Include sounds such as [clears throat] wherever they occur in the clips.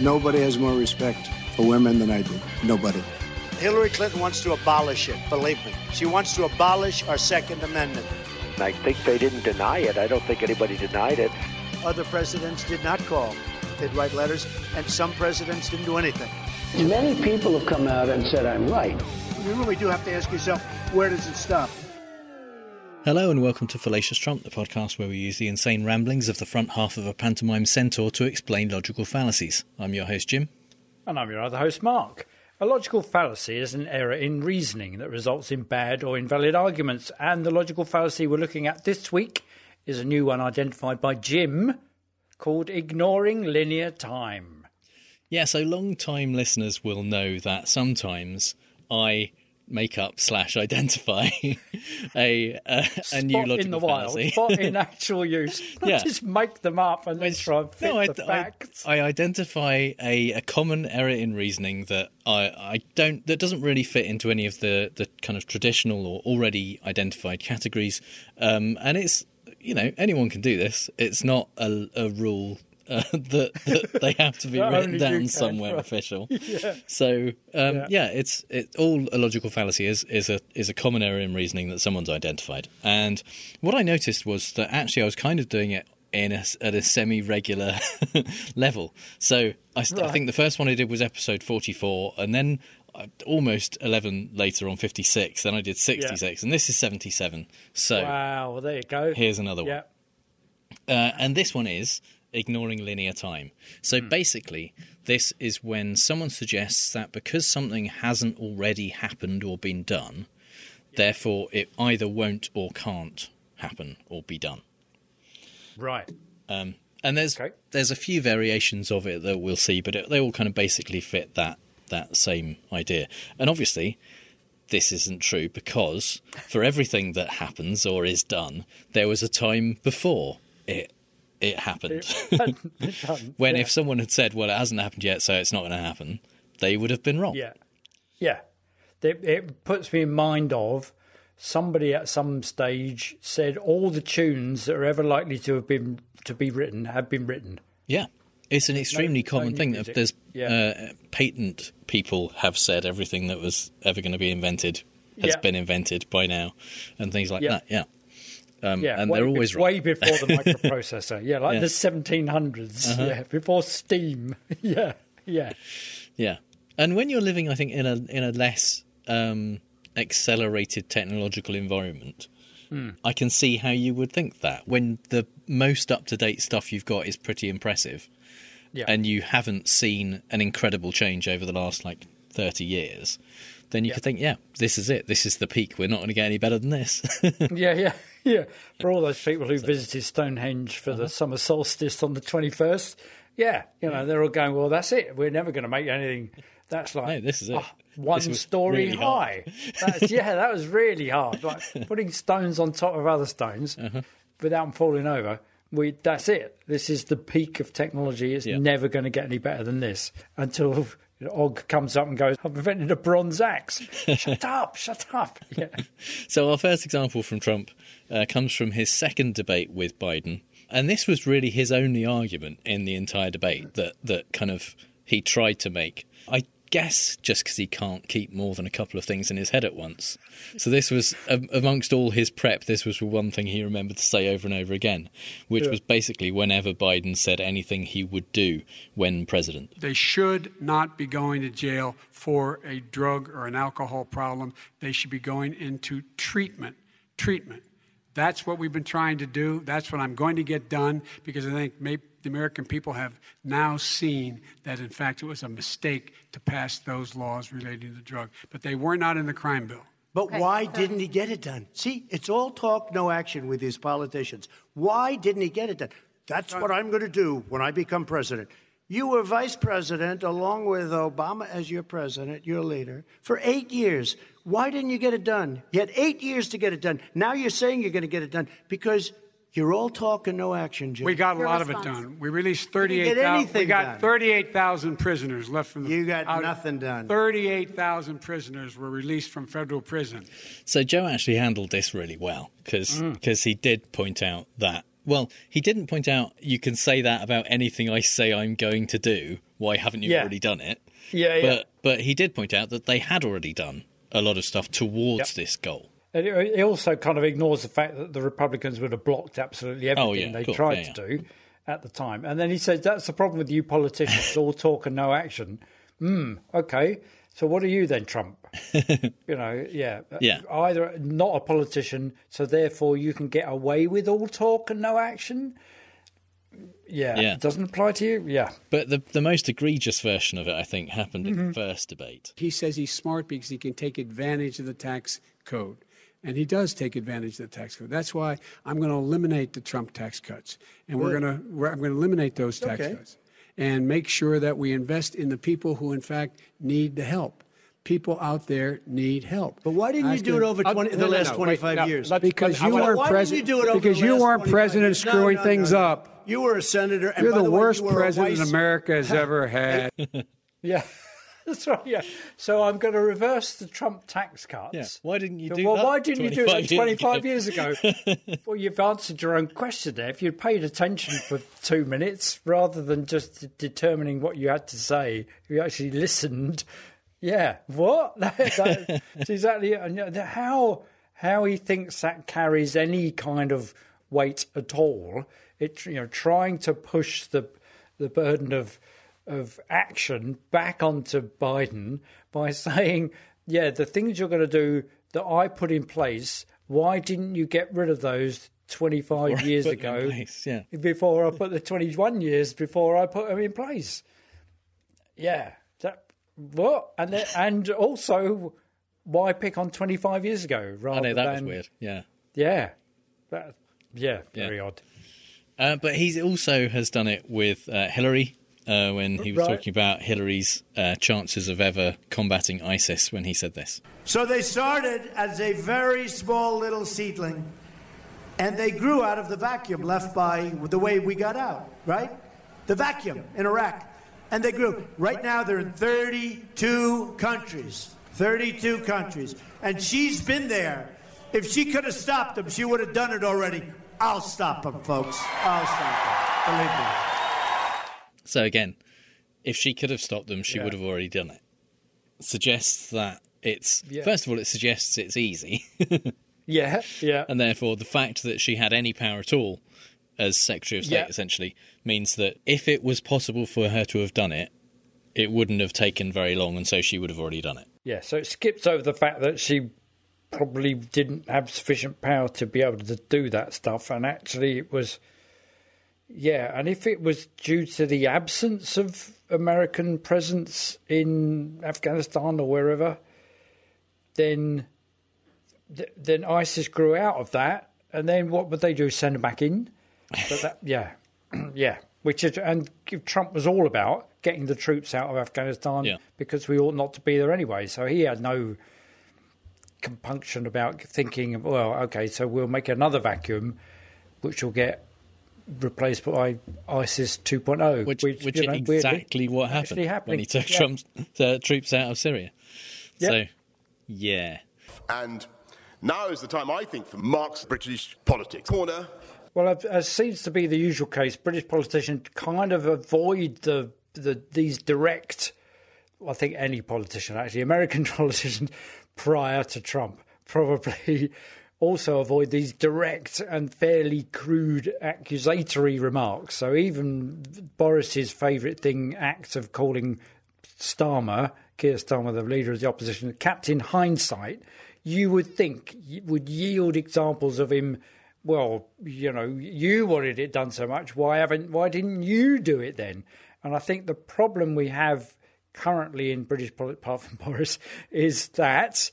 Nobody has more respect for women than I do. Nobody. Hillary Clinton wants to abolish it, believe me. She wants to abolish our Second Amendment. I think they didn't deny it. I don't think anybody denied it. Other presidents did not call. They'd write letters, and some presidents didn't do anything. Many people have come out and said I'm right. You really do have to ask yourself, where does it stop? Hello and welcome to Fallacious Trump, the podcast where we use the insane ramblings of the front half of a pantomime centaur to explain logical fallacies. I'm your host, Jim. And I'm your other host, Mark. A logical fallacy is an error in reasoning that results in bad or invalid arguments. And the logical fallacy we're looking at this week is a new one identified by Jim called ignoring linear time. Yeah, so long time listeners will know that sometimes I make up slash identify [laughs] a a, a new logical in the fallacy. wild, spot in [laughs] actual use. Yeah. just make them up and then try and fit No, I, the I, facts. I identify a, a common error in reasoning that I, I don't that doesn't really fit into any of the, the kind of traditional or already identified categories, um, and it's you know anyone can do this. It's not a, a rule uh, [laughs] that, that they have to be written down somewhere right. official. [laughs] So um, Yeah. yeah. it's it, all a logical fallacy is is a is a common error in reasoning that someone's identified. And what I noticed was that actually I was kind of doing it in a, at a semi-regular [laughs] level. So I, st- I think the first one I did was episode 44, and then uh, almost 11 later on 56. Then I did 66, and this is 77. So Wow, well, there you go. here's another yeah. one. Uh, and this one is ignoring linear time. So Hmm. basically, this is when someone suggests that because something hasn't already happened or been done, therefore it either won't or can't happen or be done. Right. And there's Okay. there's a few variations of it that we'll see, but it, they all kind of basically fit that that same idea. And obviously, this isn't true because for everything that happens or is done, there was a time before it it happened. [laughs] [laughs] When yeah. if someone had said, "Well, it hasn't happened yet, so it's not going to happen," they would have been wrong. Yeah. Yeah. It, it puts me in mind of somebody at some stage said all the tunes that are ever likely to have been to be written have been written. Yeah. It's an extremely no common new thing. music. There's Yeah. uh, patent people have said everything that was ever going to be invented has Yeah. been invented by now, and things like that. Yeah, um, Yeah, and way, they're always right. way before the [laughs] microprocessor. Yeah, like Yeah. Uh-huh. the 1700s. Yeah, before steam. [laughs] yeah, yeah, Yeah, and when you're living, I think in a in a less um, accelerated technological environment, Hmm. I can see how you would think that when the most up to date stuff you've got is pretty impressive, yeah. and you haven't seen an incredible change over the last like thirty years. Then you Yeah. could think, yeah, this is it. This is the peak. We're not going to get any better than this. [laughs] yeah, yeah, yeah. For all those people who visited Stonehenge for Uh-huh. the summer solstice on the 21st, yeah, you know, they're all going, well, that's it. We're never going to make anything that's like No, this is it. ah, one story really high. That's, yeah, that was really hard. Like [laughs] putting stones on top of other stones Uh-huh. without them falling over. We that's it. This is the peak of technology. It's Yeah. never going to get any better than this until you know, Og comes up and goes, "I've invented a bronze axe. [laughs] shut up! Shut up! [laughs] Yeah. So, our first example from Trump uh, comes from his second debate with Biden. And this was really his only argument in the entire debate that, that kind of he tried to make. I guess just because he can't keep more than a couple of things in his head at once. So, this was, amongst all his prep, this was one thing he remembered to say over and over again, which was basically whenever Biden said anything he would do when president. They should not be going to jail for a drug or an alcohol problem. They should be going into treatment. Treatment. That's what we've been trying to do. That's what I'm going to get done because I think maybe the American people have now seen that, in fact, it was a mistake to pass those laws relating to the drug. But they were not in the crime bill. But why didn't he get it done? See, it's all talk, no action with these politicians. Why didn't he get it done? That's what I'm going to do when I become president. You were vice president along with Obama as your president, your leader, for eight years. Why didn't you get it done? You had eight years to get it done. Now you're saying you're going to get it done because you're all talk and no action, Jim. We got a Your lot of it done. We released didn't get 38,000. We got 38,000 prisoners left from the. You got out- nothing done. 38,000 prisoners were released from federal prison. So Joe actually handled this really well because Mm. he did point out that well, he didn't point out you can say that about anything I say I'm going to do. Why haven't you Yeah. already done it? Yeah, yeah. But but he did point out that they had already done a lot of stuff towards Yep. this goal. And it, it also kind of ignores the fact that the Republicans would have blocked absolutely everything Oh, yeah, they course, tried yeah, to do at the time. And then he says, That's the problem with you politicians, all talk and no action. [laughs] Hmm, okay. So what are you then, Trump? [laughs] you know, yeah. Yeah. Either not a politician, so therefore you can get away with all talk and no action. Yeah. Yeah. It doesn't apply to you? Yeah. But the the most egregious version of it, I think, happened in Mm-hmm. the first debate. He says he's smart because he can take advantage of the tax code. And he does take advantage of the tax code. That's why I'm going to eliminate the Trump tax cuts. And we're going to we're, I'm going to eliminate those tax Okay. cuts and make sure that we invest in the people who in fact need the help. People out there need help. But why didn't you do it them- over Uh, 20 no, the no, last no, wait, 25 no, years? Because you weren't president. you do it over Because you weren't president years? No, screwing no, things no, no. up. You were a senator. And You're by the, the way, worst you president America has ever [laughs] had. Yeah. That's right. Yeah. So I'm going to reverse the Trump tax cuts. Yeah. Why didn't you do well, that why didn't you do it 25 25 years ago? [laughs] well, you've answered your own question there. If you'd paid attention for two minutes rather than just determining what you had to say, if you actually listened. Yeah. What? That's exactly. it. And how how he thinks that carries any kind of weight at all. It you know trying to push the the burden of of action back onto Biden by [laughs] saying, yeah, the things you're going to do that I put in place, why didn't you get rid of those 25 years put them in ago place, yeah. before I put the 21 years before I put them in place? Yeah. That, what? And then, and also, why pick on 25 years ago rather I know that was than weird. Yeah. Yeah. That, yeah, very Yeah. odd. Uh, but he also has done it with uh, Hillary uh, when he was Right. talking about Hillary's uh, chances of ever combating ISIS when he said this. So they started as a very small little seedling, and they grew out of the vacuum left by the way we got out, right? The vacuum in Iraq. And they grew. Right now, they're in 32 countries. 32 countries. And she's been there. If she could have stopped them, she would have done it already. I'll stop them, folks. I'll stop them. Believe me. So again, if she could have stopped them, she Yeah. would have already done it. Suggests that it's Yeah. first of all, it suggests it's easy, [laughs] Yeah, yeah. and therefore the fact that she had any power at all as Secretary of State Yeah. essentially means that if it was possible for her to have done it, it wouldn't have taken very long, and so she would have already done it. Yeah, so it skips over the fact that she probably didn't have sufficient power to be able to do that stuff, and actually it was, yeah, and if it was due to the absence of American presence in Afghanistan or wherever, then th- then ISIS grew out of that, and then what would they do? Send them back in? But that, [laughs] yeah, [clears throat] yeah. Which is, and Trump was all about getting the troops out of Afghanistan Yeah. because we ought not to be there anyway. So he had no compunction about thinking, well, okay, so we'll make another vacuum, which will get replaced by ISIS 2.0, Which, which, which you is know, weirdly exactly what actually happened when he took Yeah. Trump's uh, troops out of Syria. Yep. So, yeah. And now is the time, I think, for Mark's British politics. Corner. Well, as seems to be the usual case, British politicians kind of avoid the, the these direct. I think any politician, actually, American [laughs] politicians prior to Trump, probably also avoid these direct and fairly crude accusatory remarks. So even Boris's favourite thing, act of calling Starmer, Keir Starmer, the leader of the opposition, Captain Hindsight, you would think would yield examples of him. Well, you know, you wanted it done so much. Why haven't? Why didn't you do it then? And I think the problem we have currently in British politics, apart from [laughs] Boris, is that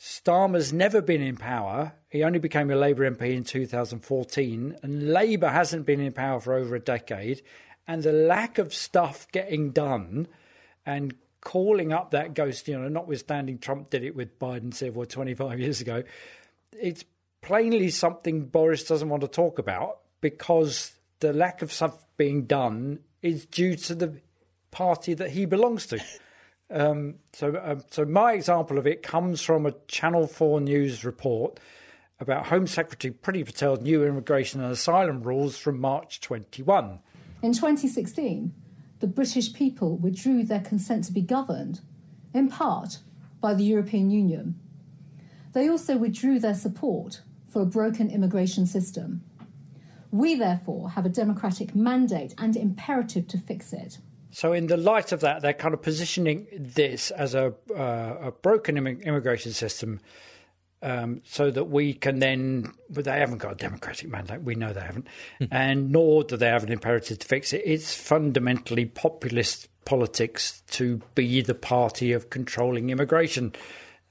Starmer's never been in power. He only became a Labour MP in 2014, and Labour hasn't been in power for over a decade. And the lack of stuff getting done and calling up that ghost, you know, notwithstanding Trump did it with Biden several 25 years ago, it's plainly something Boris doesn't want to talk about because the lack of stuff being done is due to the party that he belongs to. Um, so, um, so my example of it comes from a Channel Four News report about Home Secretary Priti Patel's new immigration and asylum rules from March 21. In 2016, the British people withdrew their consent to be governed, in part, by the European Union. They also withdrew their support for a broken immigration system. We, therefore, have a democratic mandate and imperative to fix it. So, in the light of that, they're kind of positioning this as a, uh, a broken immigration system um, so that we can then, but they haven't got a democratic mandate, we know they haven't, hmm. and nor do they have an imperative to fix it. It's fundamentally populist politics to be the party of controlling immigration.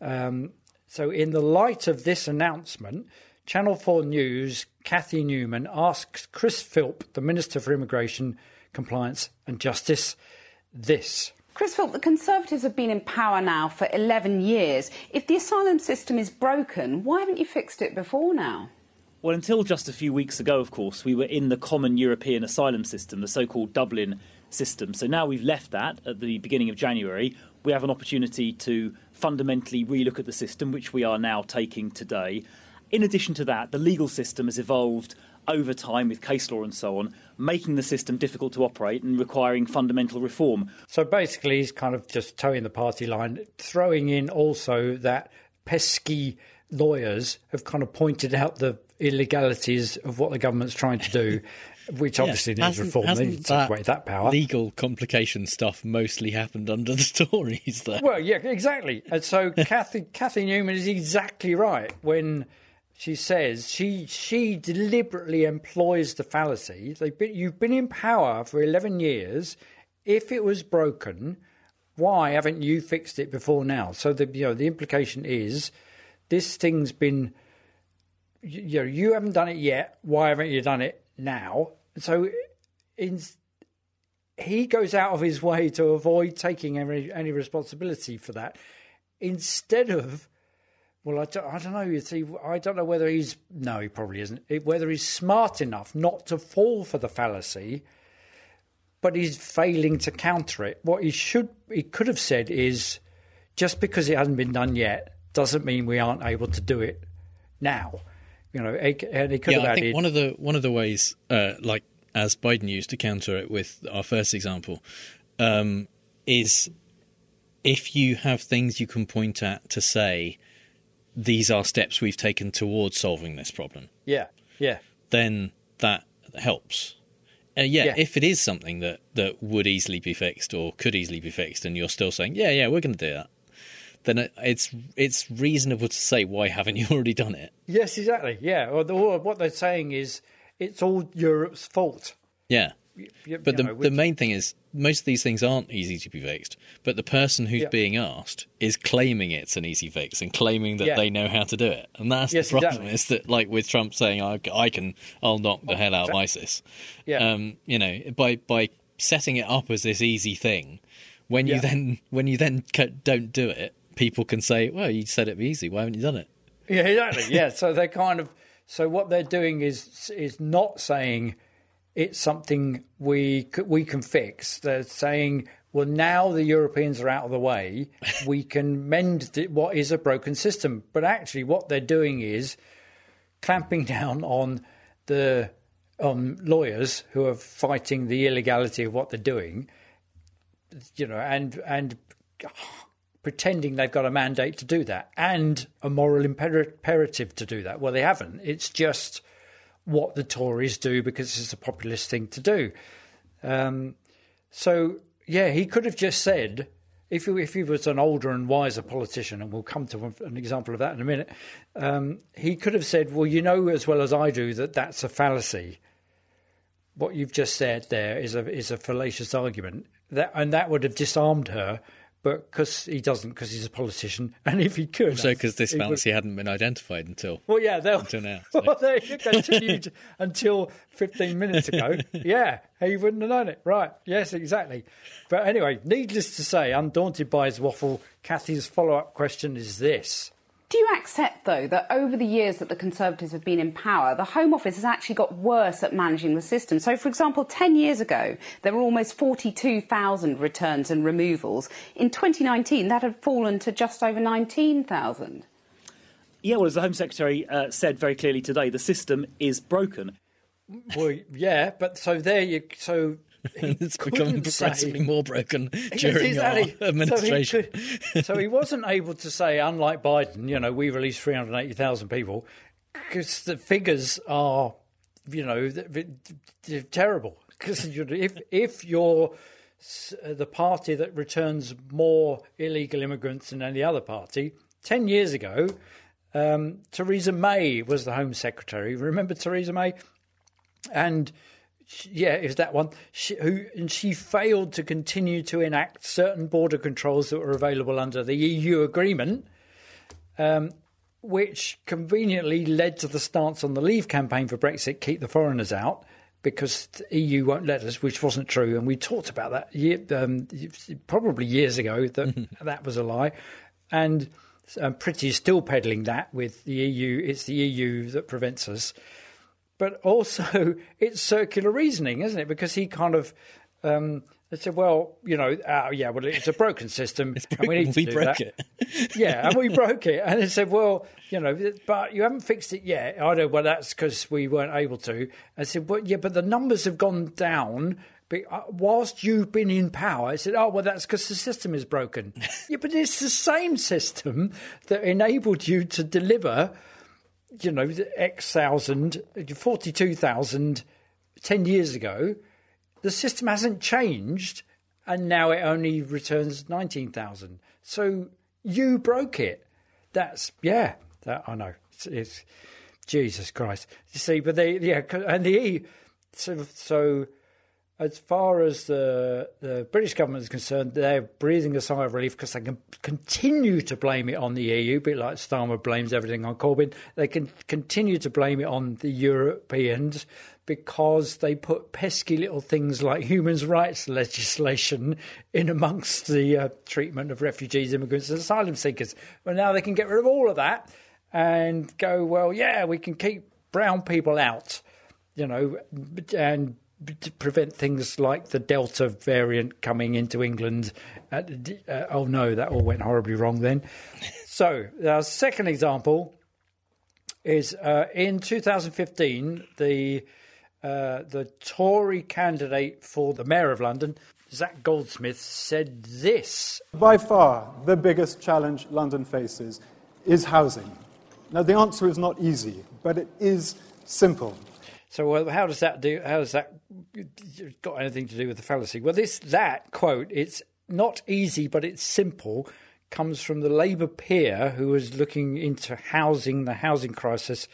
Um, so, in the light of this announcement, Channel 4 News, Cathy Newman asks Chris Philp, the Minister for Immigration, Compliance and Justice, this. Chris Philp, the Conservatives have been in power now for 11 years. If the asylum system is broken, why haven't you fixed it before now? Well, until just a few weeks ago, of course, we were in the common European asylum system, the so called Dublin system. So now we've left that at the beginning of January. We have an opportunity to fundamentally relook at the system, which we are now taking today. In addition to that, the legal system has evolved over time with case law and so on, making the system difficult to operate and requiring fundamental reform. So basically, he's kind of just toeing the party line, throwing in also that pesky lawyers have kind of pointed out the illegalities of what the government's trying to do. [laughs] Which obviously yeah, needs reform. They need to take away that power. Legal complication stuff mostly happened under the [laughs] Tories, though. Well, yeah, exactly. And so [laughs] Cathy, Cathy Newman is exactly right when she says she she deliberately employs the fallacy. Been, you've been in power for eleven years. If it was broken, why haven't you fixed it before now? So the you know the implication is this thing's been you know you haven't done it yet. Why haven't you done it now? So in, he goes out of his way to avoid taking any, any responsibility for that instead of well, I don't, I don't know. You see, I don't know whether he's no, he probably isn't. Whether he's smart enough not to fall for the fallacy, but he's failing to counter it. What he should, he could have said is, just because it hasn't been done yet doesn't mean we aren't able to do it now. You know, and he could yeah, have I think one of the one of the ways, uh, like as Biden used to counter it with our first example, um, is if you have things you can point at to say these are steps we've taken towards solving this problem. Yeah, yeah. Then that helps. Uh, yeah, yeah, if it is something that, that would easily be fixed or could easily be fixed, and you're still saying, yeah, yeah, we're going to do that, then it's it's reasonable to say, why haven't you [laughs] already done it? Yes, exactly. Yeah, or, the, or what they're saying is it's all Europe's fault. Yeah, but the, know, the main thing is most of these things aren't easy to be fixed. But the person who's yeah. being asked is claiming it's an easy fix and claiming that yeah. they know how to do it. And that's yes, the problem. Exactly. Is that like with Trump saying I, I can I'll knock the oh, hell out of ISIS. Yeah. Um, you know by by setting it up as this easy thing, when you then when you then don't do it, people can say, well, you said it'd be easy. Why haven't you done it? Yeah, exactly. yeah. So they kind of so what they're doing is is not saying it's something we we can fix. They're saying, well, now the Europeans are out of the way, [laughs] we can mend what is a broken system. But actually, what they're doing is clamping [laughs] down on the on lawyers who are fighting the illegality of what they're doing. You know, and and [sighs] pretending they've got a mandate to do that and a moral imperative to do that. Well, they haven't. It's just what the Tories do because it's a populist thing to do. Um, so yeah, he could have just said if he, if he was an older and wiser politician, and we'll come to an example of that in a minute, um, he could have said, "Well, you know as well as I do that that's a fallacy. What you've just said there is a is a fallacious argument." That and that would have disarmed her but because he doesn't, because he's a politician, [laughs] and if he could, also because this fallacy hadn't been identified until well, yeah, until now. [laughs] So. well, they continued [laughs] until fifteen minutes ago. yeah, he wouldn't have known it, right? Yes, exactly. But anyway, needless to say, undaunted by his waffle, Cathy's follow-up question is this: do you accept, though, that over the years that the Conservatives have been in power, the Home Office has actually got worse at managing the system? So, for example, 10 years ago, there were almost 42,000 returns and removals. In 2019, that had fallen to just over 19,000. Yeah, well, as the Home Secretary uh, said very clearly today, the system is broken. Well, yeah, but so there you so [laughs] it's becoming progressively say, more broken during exactly. our administration. So he, could, so he, wasn't able to say, unlike Biden, you know, we released 380,000 people, because the figures are, you know, terrible. Because if, if you're the party that returns more illegal immigrants than any other party, 10 years ago, um, Theresa May was the Home Secretary. Remember Theresa May? And she, yeah, it was that one. She, who and she failed to continue to enact certain border controls that were available under the EU agreement, um, which conveniently led to the stance on the Leave campaign for Brexit: keep the foreigners out, because the EU won't let us, which wasn't true, and we talked about that year, um, probably years ago that [laughs] that was a lie, and. Um, Priti is still peddling that with the EU. It's the EU that prevents us but also [laughs] it's circular reasoning, isn't it? Because he kind of um, said, "Well, you know, uh, yeah, well, it's a broken system, [laughs] and we need to we do broke that. it. [laughs] yeah, and we broke it." And they said, "Well, you know, but you haven't fixed it yet." I know, well, that's because we weren't able to. I said, "Well, yeah, but the numbers have gone down." Uh, whilst you've been in power, I said, "Oh well, that's because the system is broken." yeah, but it's the same system that enabled you to deliver you know, the X thousand, 42,000 10 years ago, the system hasn't changed and now it only returns 19,000. So you broke it. That's, yeah, that I know. It's, it's Jesus Christ. You see, but they, yeah, and the, so, so as far as the, the British government is concerned, they're breathing a sigh of relief because they can continue to blame it on the EU, a bit like Starmer blames everything on Corbyn. They can continue to blame it on the Europeans because they put pesky little things like human rights legislation in amongst the uh, treatment of refugees, immigrants, and asylum seekers. Well, now they can get rid of all of that and go, well, yeah, we can keep brown people out, you know, and prevent things like the Delta variant coming into England. Uh, uh, oh no, that all went horribly wrong then. so, our second example is uh, in 2015, the uh, the Tory candidate for the mayor of London, Zac Goldsmith, said this. By far, the biggest challenge London faces is housing. Now, the answer is not easy, but it is simple. So, well, how does that do? How does that got anything to do with the fallacy? Well, this that quote, it's not easy, but it's simple, comes from the Labour peer who was looking into housing, the housing crisis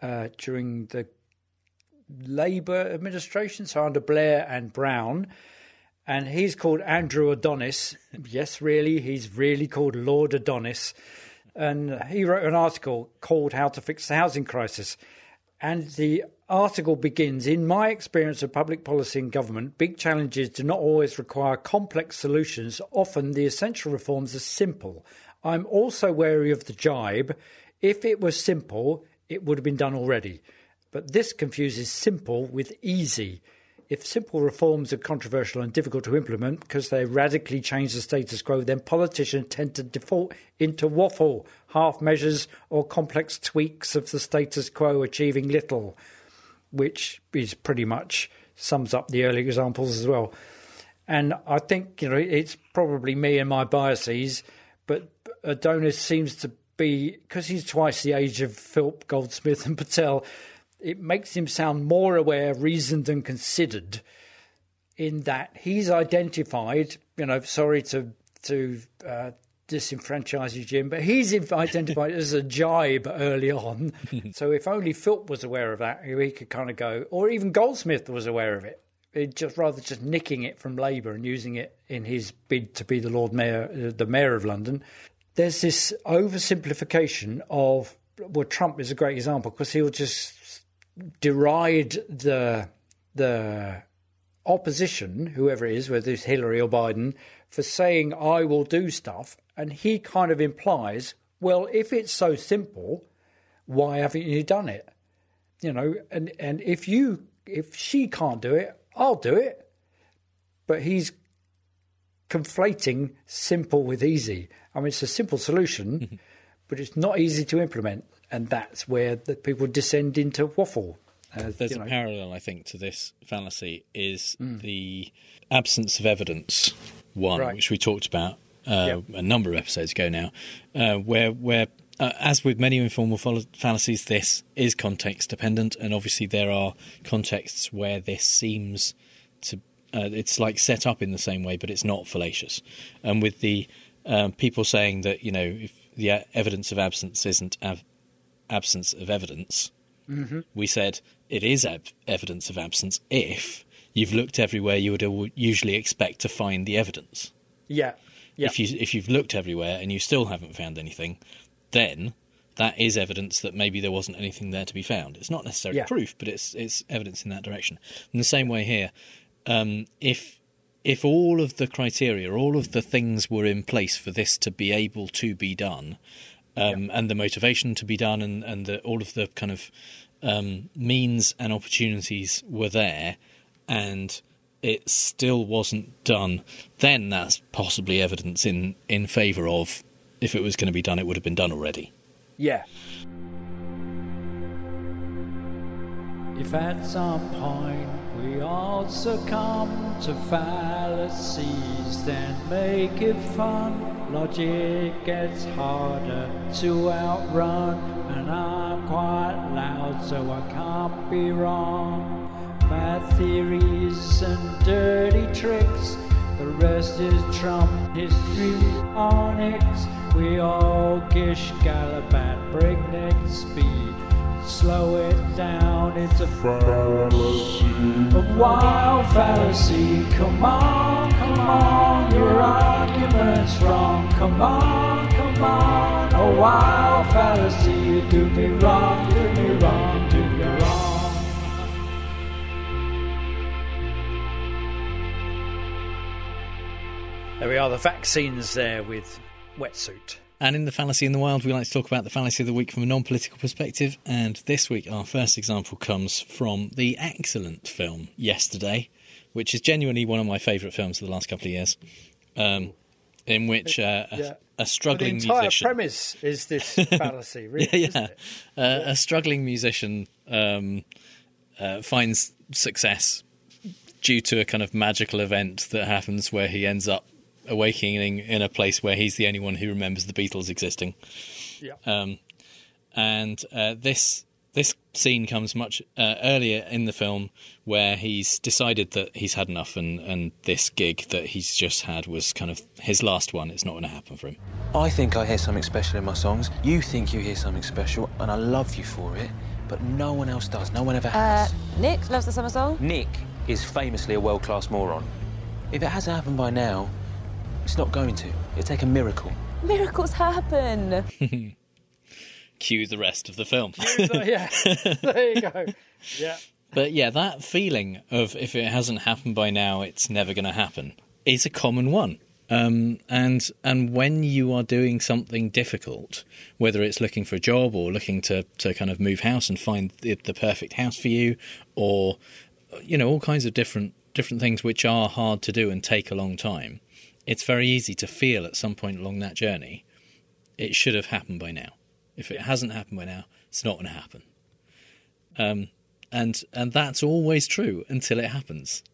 uh, during the Labour administration, so under Blair and Brown. And he's called Andrew Adonis. [laughs] yes, really, he's really called Lord Adonis. And he wrote an article called How to Fix the Housing Crisis. And the article begins In my experience of public policy and government, big challenges do not always require complex solutions. Often the essential reforms are simple. I'm also wary of the jibe. If it was simple, it would have been done already. But this confuses simple with easy. If simple reforms are controversial and difficult to implement because they radically change the status quo, then politicians tend to default into waffle, half measures, or complex tweaks of the status quo achieving little, which is pretty much sums up the early examples as well. And I think, you know, it's probably me and my biases, but Adonis seems to be, because he's twice the age of Philp Goldsmith, and Patel it makes him sound more aware, reasoned, and considered. In that he's identified, you know, sorry to to uh, disenfranchise you, Jim, but he's identified as a jibe early on. [laughs] so if only Philp was aware of that, he could kind of go, or even Goldsmith was aware of it. it just rather just nicking it from Labour and using it in his bid to be the Lord Mayor, uh, the Mayor of London. There's this oversimplification of well, Trump is a great example because he'll just deride the the opposition, whoever it is, whether it's Hillary or Biden, for saying I will do stuff, and he kind of implies, well, if it's so simple, why haven't you done it? You know, and and if you if she can't do it, I'll do it. But he's conflating simple with easy. I mean, it's a simple solution, [laughs] but it's not easy to implement, and that's where the people descend into waffle. Uh, There's a know. parallel, I think, to this fallacy is Mm. the absence of evidence one, Right. which we talked about uh, a number of episodes ago now, uh, where where uh, as with many informal fall- fallacies, this is context dependent, and obviously there are contexts where this seems to uh, it's like set up in the same way, but it's not fallacious. And with the um, people saying that you know if the uh, evidence of absence isn't ab- absence of evidence, Mhm. we said it is ab- evidence of absence if you've looked everywhere you would usually expect to find the evidence. Yeah, yeah. If you if you've looked everywhere and you still haven't found anything, then that is evidence that maybe there wasn't anything there to be found. It's not necessarily Yeah. proof, but it's it's evidence in that direction. In the same way here, um, if if all of the criteria, all of the things were in place for this to be able to be done, um, and the motivation to be done, and and the, all of the kind of um, means and opportunities were there, and it still wasn't done, then that's possibly evidence in in favour of if it was going to be done, it would have been done already. Yeah. If at some point we all succumb to fallacies, then make it fun. Logic gets harder to outrun, and I'm quite loud, so I can't be wrong. Bad theories and dirty tricks, the rest is Trump history onyx. We all gish gallop at breakneck speed. Slow it down, it's a fallacy. A wild fallacy. Come on, come on, your argument's wrong. Come on, on, a wild fallacy. You do me wrong, do me wrong, do me wrong. There we are, the vaccines there with wetsuit. And in the fallacy in the wild, we like to talk about the fallacy of the week from a non-political perspective. And this week, our first example comes from the excellent film Yesterday, which is genuinely one of my favourite films of the last couple of years. Um, in which uh, Yeah. A struggling the entire musician, premise is this [laughs] fallacy, really. yeah, isn't yeah. it? Uh, a struggling musician um, uh, finds success due to a kind of magical event that happens where he ends up awakening in a place where he's the only one who remembers the Beatles existing. Yeah. Um, and uh, this this scene comes much uh, earlier in the film where he's decided that he's had enough and, and this gig that he's just had was kind of his last one. It's not going to happen for him. I think I hear something special in my songs. You think you hear something special, and I love you for it, but no one else does. No one ever Uh, has. Nick loves the summer song. Nick is famously a world class moron. If it hasn't happened by now, it's not going to. It'll take a miracle. Miracles happen. [laughs] Cue the rest of the film. yeah, [laughs] there you go. Yeah. But yeah, that feeling of if it hasn't happened by now, it's never going to happen is a common one. Um, and and when you are doing something difficult, whether it's looking for a job or looking to, to kind of move house and find the, the perfect house for you, or you know all kinds of different different things which are hard to do and take a long time, it's very easy to feel at some point along that journey, it should have happened by now. If it hasn't happened by now, it's not going to happen. Um, and and that's always true until it happens. [laughs]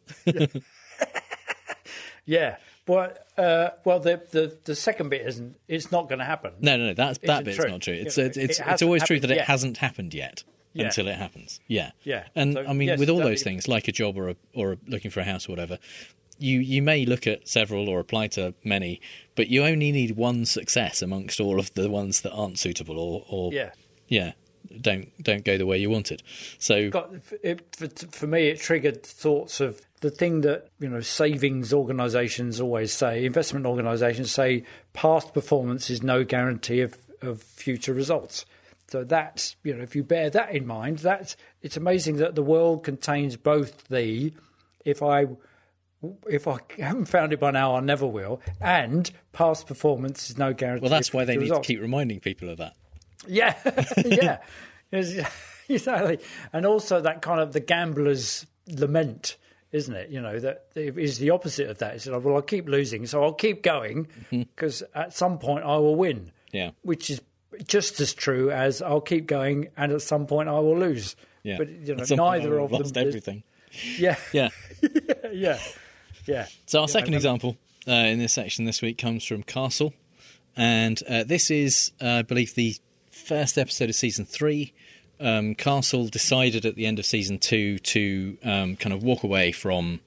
Yeah. But, uh, well, the, the, the second bit isn't, it's not going to happen. No, no, no. That's that bit's true. not true. It's You know, it's it it's, it's always true that it hasn't happened yet Yeah. until it happens. Yeah, Yeah. And So, I mean, yes, with all those things, like a job or a or a, looking for a house or whatever, you you may look at several or apply to many, but you only need one success amongst all of the ones that aren't suitable or or Yeah. yeah don't don't go the way you wanted. So got it, for, for me it triggered thoughts of the thing that you know savings organizations always say investment organizations say past performance is no guarantee of, of future results so that's you know if you bear that in mind that's it's amazing that the world contains both the if i if I [laughs] haven't found it by now, I never will. And past performance is no guarantee. well, that's why they future need to keep reminding people of that. Yeah, [laughs] [laughs] yeah, exactly. And also that kind of the gambler's lament, isn't it? You know that is the opposite of that. It's like, well, I'll keep losing, so I'll keep going mm-hmm. because at some point I will win. Yeah. Which is just as true as I'll keep going, and at some point I will lose. Yeah. But you know, At some point neither of them. lost everything. Yeah, Yeah. yeah, yeah. So our You second example uh, in this section this week comes from Castle, and uh, this is, uh, I believe, the first episode of season three. Um, Castle decided at the end of season two to um, kind of walk away from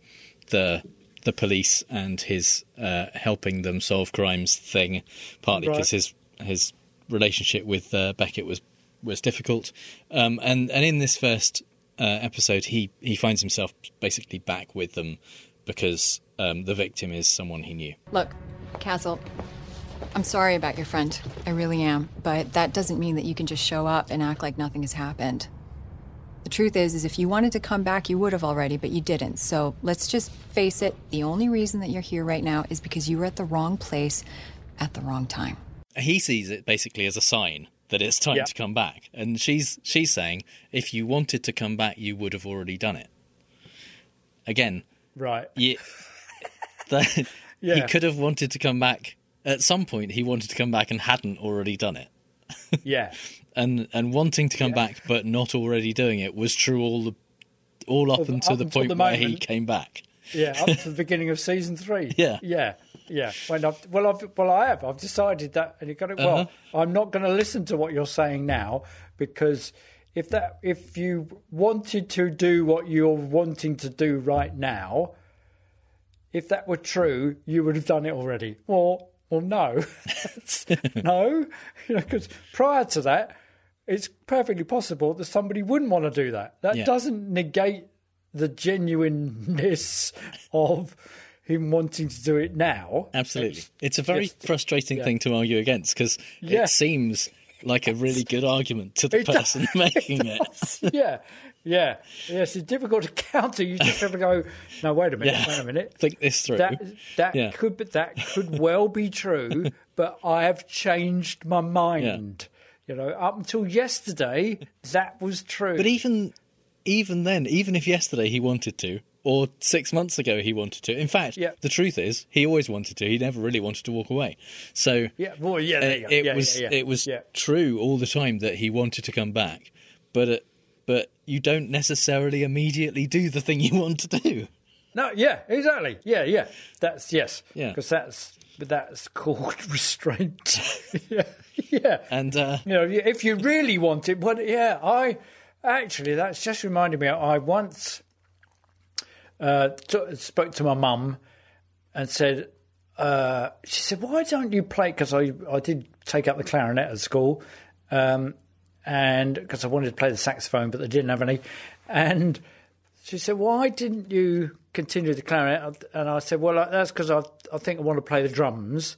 the the police and his uh, helping them solve crimes thing, partly Right. because his his relationship with uh, Beckett was was difficult, um, and and in this first uh, episode, he he finds himself basically back with them because um, the victim is someone he knew. Look, Castle, I'm sorry about your friend. I really am. But that doesn't mean that you can just show up and act like nothing has happened. The truth is, is if you wanted to come back, you would have already, but you didn't. So let's just face it. The only reason that you're here right now is because you were at the wrong place at the wrong time. He sees it basically as a sign that it's time Yeah. to come back, and she's she's saying if you wanted to come back, you would have already done it. Again, Right. you, that, [laughs] Yeah. he could have wanted to come back at some point. He wanted to come back and hadn't already done it. [laughs] Yeah. and and wanting to come back but not already doing it was true all the all up Up- until the until point the where he came back. Yeah, up to the [laughs] beginning of season three. Yeah. yeah, yeah. When I've, well, I've, well, I have. I've decided that, and you got it. Well, Uh-huh. I'm not going to listen to what you're saying now because if that, if you wanted to do what you're wanting to do right now, if that were true, you would have done it already. Well, well, no, [laughs] no, you know, because prior to that, it's perfectly possible that somebody wouldn't want to do that. That Yeah. doesn't negate the genuineness [laughs] of him wanting to do it now. Absolutely, it's, a very frustrating yeah. thing to argue against because Yeah. it seems like a really good argument to the It does. person [laughs] making it. [laughs] yeah, yeah, yes. It's difficult [laughs] to counter. You just have to go. No, wait a minute. Yeah. Wait a minute. Think this through. That that Yeah. could but that could well be true, but I have changed my mind. You know, up until yesterday, that was true. But even even then, even if yesterday he wanted to, or six months ago he wanted to. In fact, yeah. the truth is he always wanted to. He never really wanted to walk away. So yeah, well, yeah, there you it, go. it Yeah, was yeah, it was Yeah. true all the time that he wanted to come back, but uh, but you don't necessarily immediately do the thing [laughs] you want to do. No, yeah, exactly. Yeah, yeah. That's yes. Yeah. Because that's that's called [laughs] restraint. [laughs] yeah, yeah. And uh, you know, if you really want it, but yeah, I actually that's just reminded me. I once uh, t- spoke to my mum and said, uh, she said, "Why don't you play?" Because I I did take up the clarinet at school, um, and because I wanted to play the saxophone, but they didn't have any, and she said, "Why didn't you continue the clarinet?" And I said, "Well, that's because I I think I want to play the drums."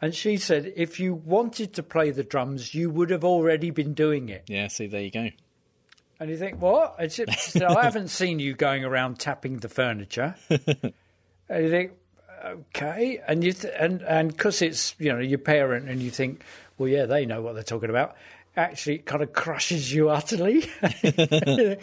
And she said, "If you wanted to play the drums, you would have already been doing it." Yeah, see, there you go. And you think, "What?" And she, she said, "I haven't [laughs] seen you going around tapping the furniture." [laughs] and you think, "Okay," and you th- and and because it's you know your parent, and you think, "Well, yeah, they know what they're talking about." Actually, it kind of crushes you utterly. [laughs]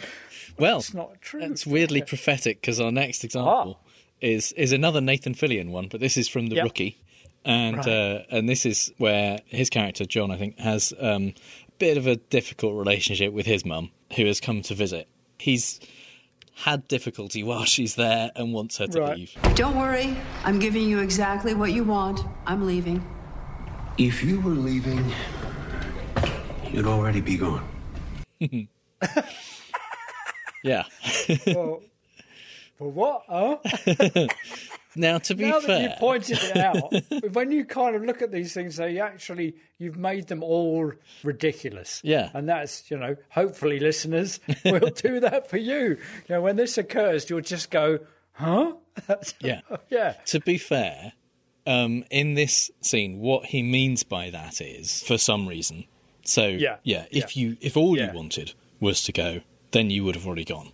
Well, it's not true. It's weirdly prophetic because our next example is is another Nathan Fillion one, but this is from The Yep. Rookie, and Right. uh, and this is where his character John, I think, has um, a bit of a difficult relationship with his mum, who has come to visit. He's had difficulty while she's there and wants her to Right. leave. Don't worry, I'm giving you exactly what you want. I'm leaving. If you were leaving, you'd already be gone. [laughs] yeah. [laughs] well, well, what? Huh? [laughs] now, to be now fair, that you pointed it out, [laughs] when you kind of look at these things, they actually you've made them all ridiculous. Yeah. and that's you know, hopefully, listeners [laughs] will do that for you. You know, when this occurs, you'll just go, huh? [laughs] yeah. yeah. To be fair, um, in this scene, what he means by that is, for some reason. So Yeah, if you if all you wanted was to go, then you would have already gone.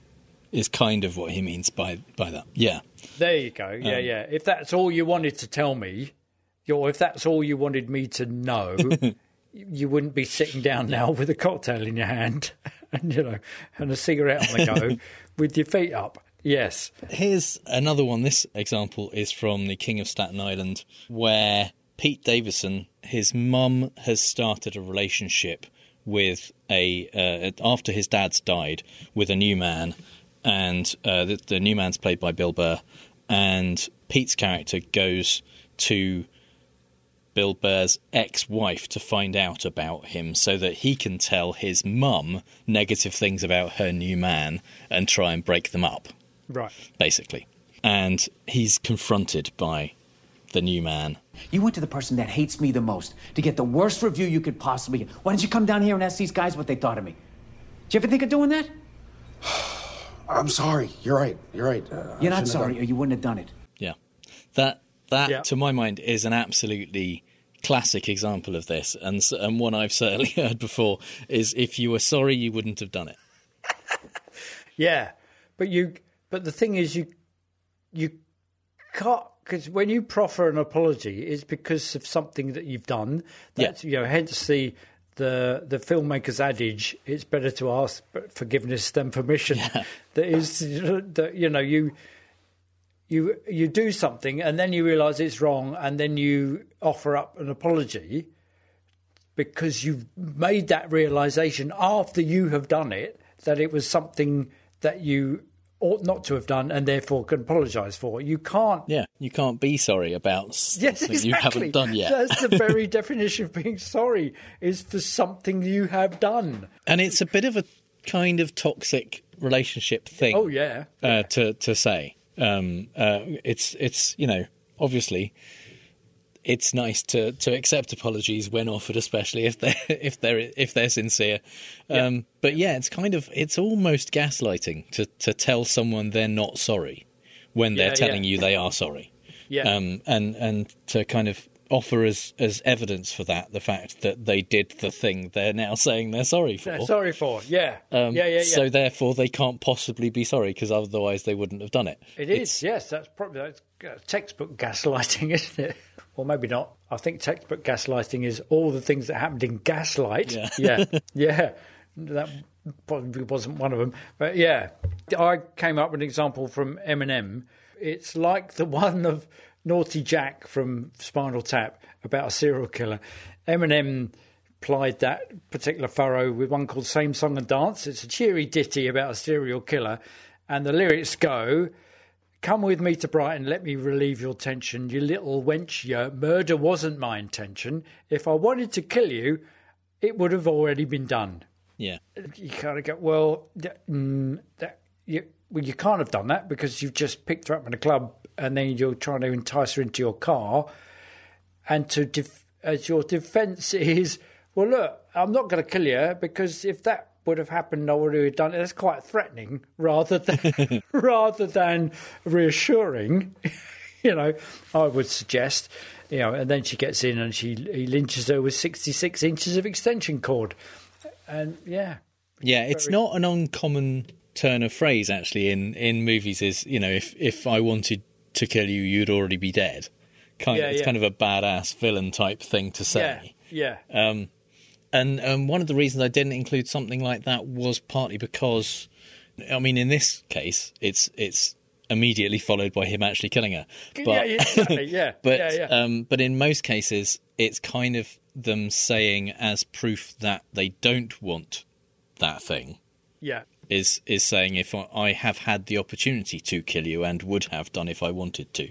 Is kind of what he means by by that. Yeah. There you go. Yeah, Um, yeah. If that's all you wanted to tell me, or if that's all you wanted me to know, [laughs] you wouldn't be sitting down now with a cocktail in your hand [laughs] and you know and a cigarette on the go [laughs] with your feet up. Yes. Here's another one. This example is from the King of Staten Island, where Pete Davidson, his mum has started a relationship with a uh, after his dad's died with a new man, and uh, the, the new man's played by Bill Burr, and Pete's character goes to Bill Burr's ex-wife to find out about him so that he can tell his mum negative things about her new man and try and break them up Right. basically. And he's confronted by the new man. You went to the person that hates me the most to get the worst review you could possibly get. Why didn't you come down here and ask these guys what they thought of me? Did you ever think of doing that? I'm sorry. You're right. You're right. Uh, You're not shouldn't sorry, done or you wouldn't have done it. Yeah. That that Yeah. to my mind is an absolutely classic example of this and and one I've certainly [laughs] heard before is if you were sorry you wouldn't have done it. [laughs] Yeah, but you. But the thing is, you you can't because when you proffer an apology, it's because of something that you've done. That's you know, hence the the the filmmaker's adage: "It's better to ask forgiveness than permission." That is that you know you. You you do something and then you realise it's wrong and then you offer up an apology because you've made that realization after you have done it that it was something that you ought not to have done and therefore can apologise for. You can't. Yeah, you can't be sorry about something Yes, exactly. you haven't done yet. That's the very [laughs] definition of being sorry is for something you have done. and it's a bit of a kind of toxic relationship thing. Oh yeah. uh, to to say. Um, uh, it's it's you know obviously it's nice to, to accept apologies when offered, especially if they [laughs] if they're if they're sincere. Um, But yeah, it's kind of it's almost gaslighting to to tell someone they're not sorry when they're Yeah, telling yeah. you they are sorry. Yeah. Um, and and to kind of offer as as evidence for that the fact that they did the thing they're now [laughs] saying they're sorry for. Yeah, sorry for. Yeah. Um, yeah, yeah, yeah. So therefore, they can't possibly be sorry because otherwise they wouldn't have done it. It is, yes. That's probably that's textbook gaslighting, [laughs] isn't it? Well, maybe not. I think textbook gaslighting is all the things that happened in Gaslight. Yeah. yeah, [laughs] yeah. That probably wasn't one of them, but yeah. I came up with an example from Eminem. It's like the one of Naughty Jack from Spinal Tap about a serial killer. Eminem plied that particular furrow with one called Same Song and Dance. It's a cheery ditty about a serial killer, and the lyrics go. Come with me to Brighton, let me relieve your tension. You little wench, you. Murder wasn't my intention. If I wanted to kill you, it would have already been done. Yeah. You kind of go, well, mm, that, you, well, you can't have done that because you've just picked her up in a club and then you're trying to entice her into your car. And to def- as your defence [laughs] is, well, look, I'm not going to kill you because if that would have happened, I would have done it. That's quite threatening rather than [laughs] rather than reassuring. [laughs] you know, I would suggest. You know, and then she gets in and she he lynches her with 66 inches of extension cord, and yeah, Yeah, it's Very- not an uncommon turn of phrase actually in in movies. Is you know if if I wanted to kill you, you'd already be dead. Kind Yeah, of, it's yeah. kind of a badass villain type thing to say. yeah, Um, and um, one of the reasons I didn't include something like that was partly because, I mean, in this case, it's it's immediately followed by him actually killing her. But, yeah, yeah, exactly, yeah, [laughs] but yeah, yeah. Um, but in most cases, it's kind of them saying as proof that they don't want that thing yeah. is is saying if I- I have had the opportunity to kill you and would have done if I wanted to.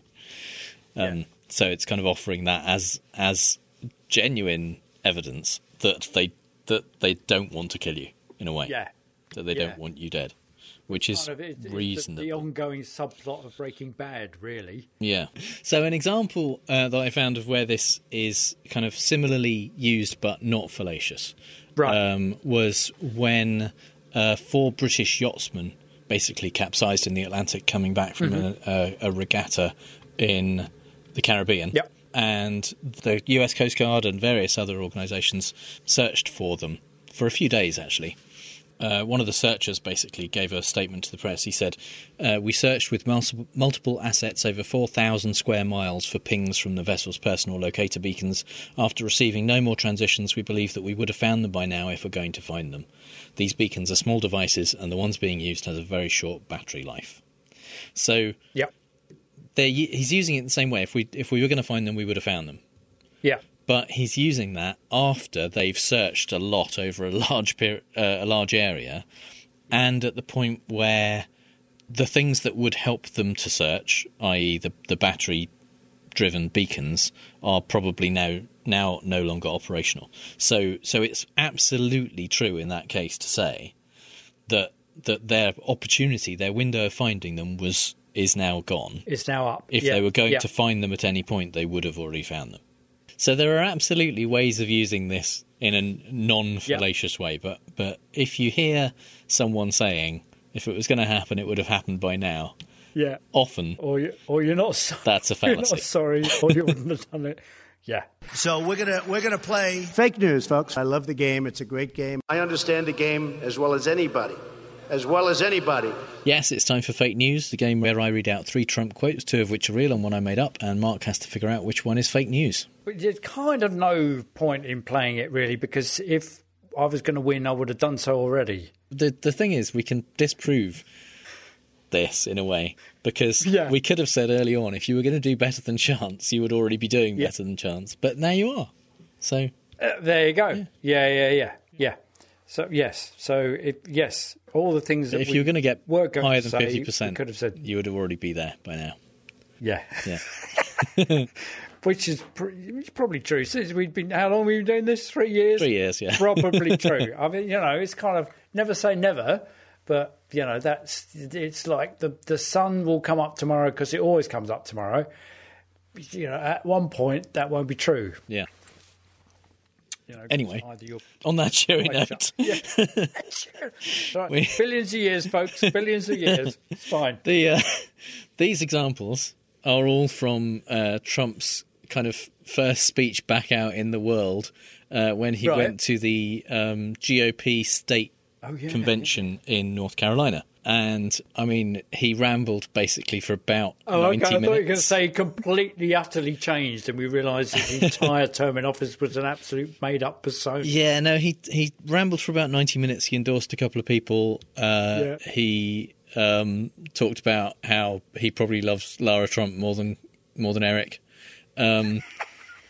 Um, So it's kind of offering that as as genuine evidence that they that they don't want to kill you in a way. Yeah. That they Yeah. don't want you dead, which is Kind of, it- it's the- The, ongoing subplot of Breaking Bad, really. Yeah. So an example uh, that I found of where this is kind of similarly used but not fallacious Right. um, was when uh, four British yachtsmen basically capsized in the Atlantic coming back from Mhm. a, a, a regatta in the Caribbean. Yep. And the US Coast Guard and various other organisations searched for them for a few days actually. Uh, one of the searchers basically gave a statement to the press. He said, uh, We searched with multiple, multiple assets over 4,000 square miles for pings from the vessel's personal locator beacons. After receiving no more transitions, we believe that we would have found them by now if we're going to find them. These beacons are small devices, and the ones being used has a very short battery life. So Yep. They're, he's using it the same way. If we if we were going to find them, we would have found them. Yeah. But he's using that after they've searched a lot over a large per- uh, a large area, and at the point where the things that would help them to search, i.e., the the battery driven beacons, are probably now now no longer operational. So so it's absolutely true in that case to say that that their opportunity, their window of finding them was is now gone. It's now up. If Yeah, they were going yeah. to find them at any point, they would have already found them. So there are absolutely ways of using this in a non-fallacious way. But but if you hear someone saying, "If it was going to happen, it would have happened by now," Yeah. often Or you, or you're not. So- that's a [laughs] You're fallacy. not sorry, or you wouldn't have done it. Yeah. So we're gonna we're gonna play fake news, folks. I love the game. It's a great game. I understand the game as well as anybody, as well as anybody. Yes, it's time for fake news, the game where I read out three Trump quotes, two of which are real and one I made up, and Mark has to figure out which one is fake news. But there's kind of no point in playing it really because if I was going to win, I would have done so already. The the thing is, we can disprove this in a way because Yeah. we could have said early on, if you were going to do better than chance, you would already be doing better than chance. But now you are. So Uh, there you go. Yeah, yeah, yeah, yeah. So yes, so it, yes, all the things that if we you're going to get were going higher than fifty percent, could have said you would have already be there by now. yeah, Yeah. [laughs] which is pr- which is probably true. Since we've been, how long we've we been doing this? Three years. Three years, yeah. probably [laughs] true. I mean, you know, it's kind of never say never, but you know, that's it's like the the sun will come up tomorrow because it always comes up tomorrow. You know, at one point that won't be true. Yeah. You know, Anyway, on that cheery Right, note, Yeah. [laughs] Right, We- Billions of years, folks. Billions of years. [laughs] It's fine. the uh, [laughs] these examples are all from uh, Trump's kind of first speech back out in the world uh, when he Right. went to the um, GOP state Oh, yeah, convention in North Carolina. And I mean, he rambled basically for about Oh, 90 okay. I thought you were going to say completely, utterly changed, and we realised his [laughs] entire term in office was an absolute made-up persona. Yeah, no, he he rambled for about ninety minutes. He endorsed a couple of people. Uh, Yeah. He um, talked about how he probably loves Lara Trump more than more than Eric. Um,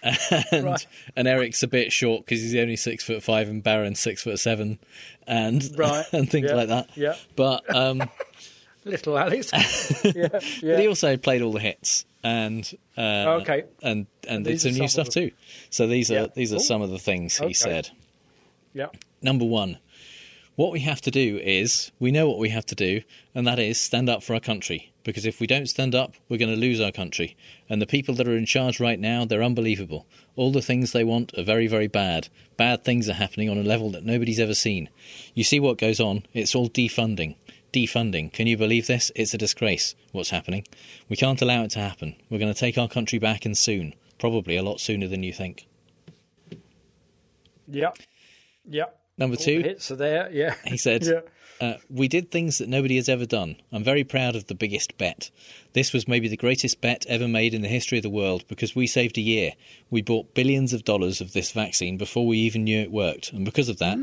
[laughs] and Right. and Eric's a bit short because he's only six foot five, and Barron's six foot seven, and Right. [laughs] and things Yeah. like that. Yeah. But um, [laughs] Little Alex. yeah, yeah. but he also played all the hits and uh, Okay. and and did some new stuff too. So these Yeah. are these are Ooh. some of the things he Okay. said. yeah. Number one, what we have to do is we know what we have to do, and that is stand up for our country. Because if we don't stand up, we're going to lose our country. And the people that are in charge right now, they're unbelievable. All the things they want are very, very bad. Bad things are happening on a level that nobody's ever seen. You see what goes on? It's all defunding. Defunding. Can you believe this? It's a disgrace what's happening. We can't allow it to happen. We're going to take our country back and soon. Probably a lot sooner than you think. Yeah. Yeah. Number All two. the hits are there. Yeah. He said, [laughs] Yeah. Uh, We did things that nobody has ever done. I'm very proud of the biggest bet. This was maybe the greatest bet ever made in the history of the world because we saved a year. We bought billions of dollars of this vaccine before we even knew it worked. And because of that,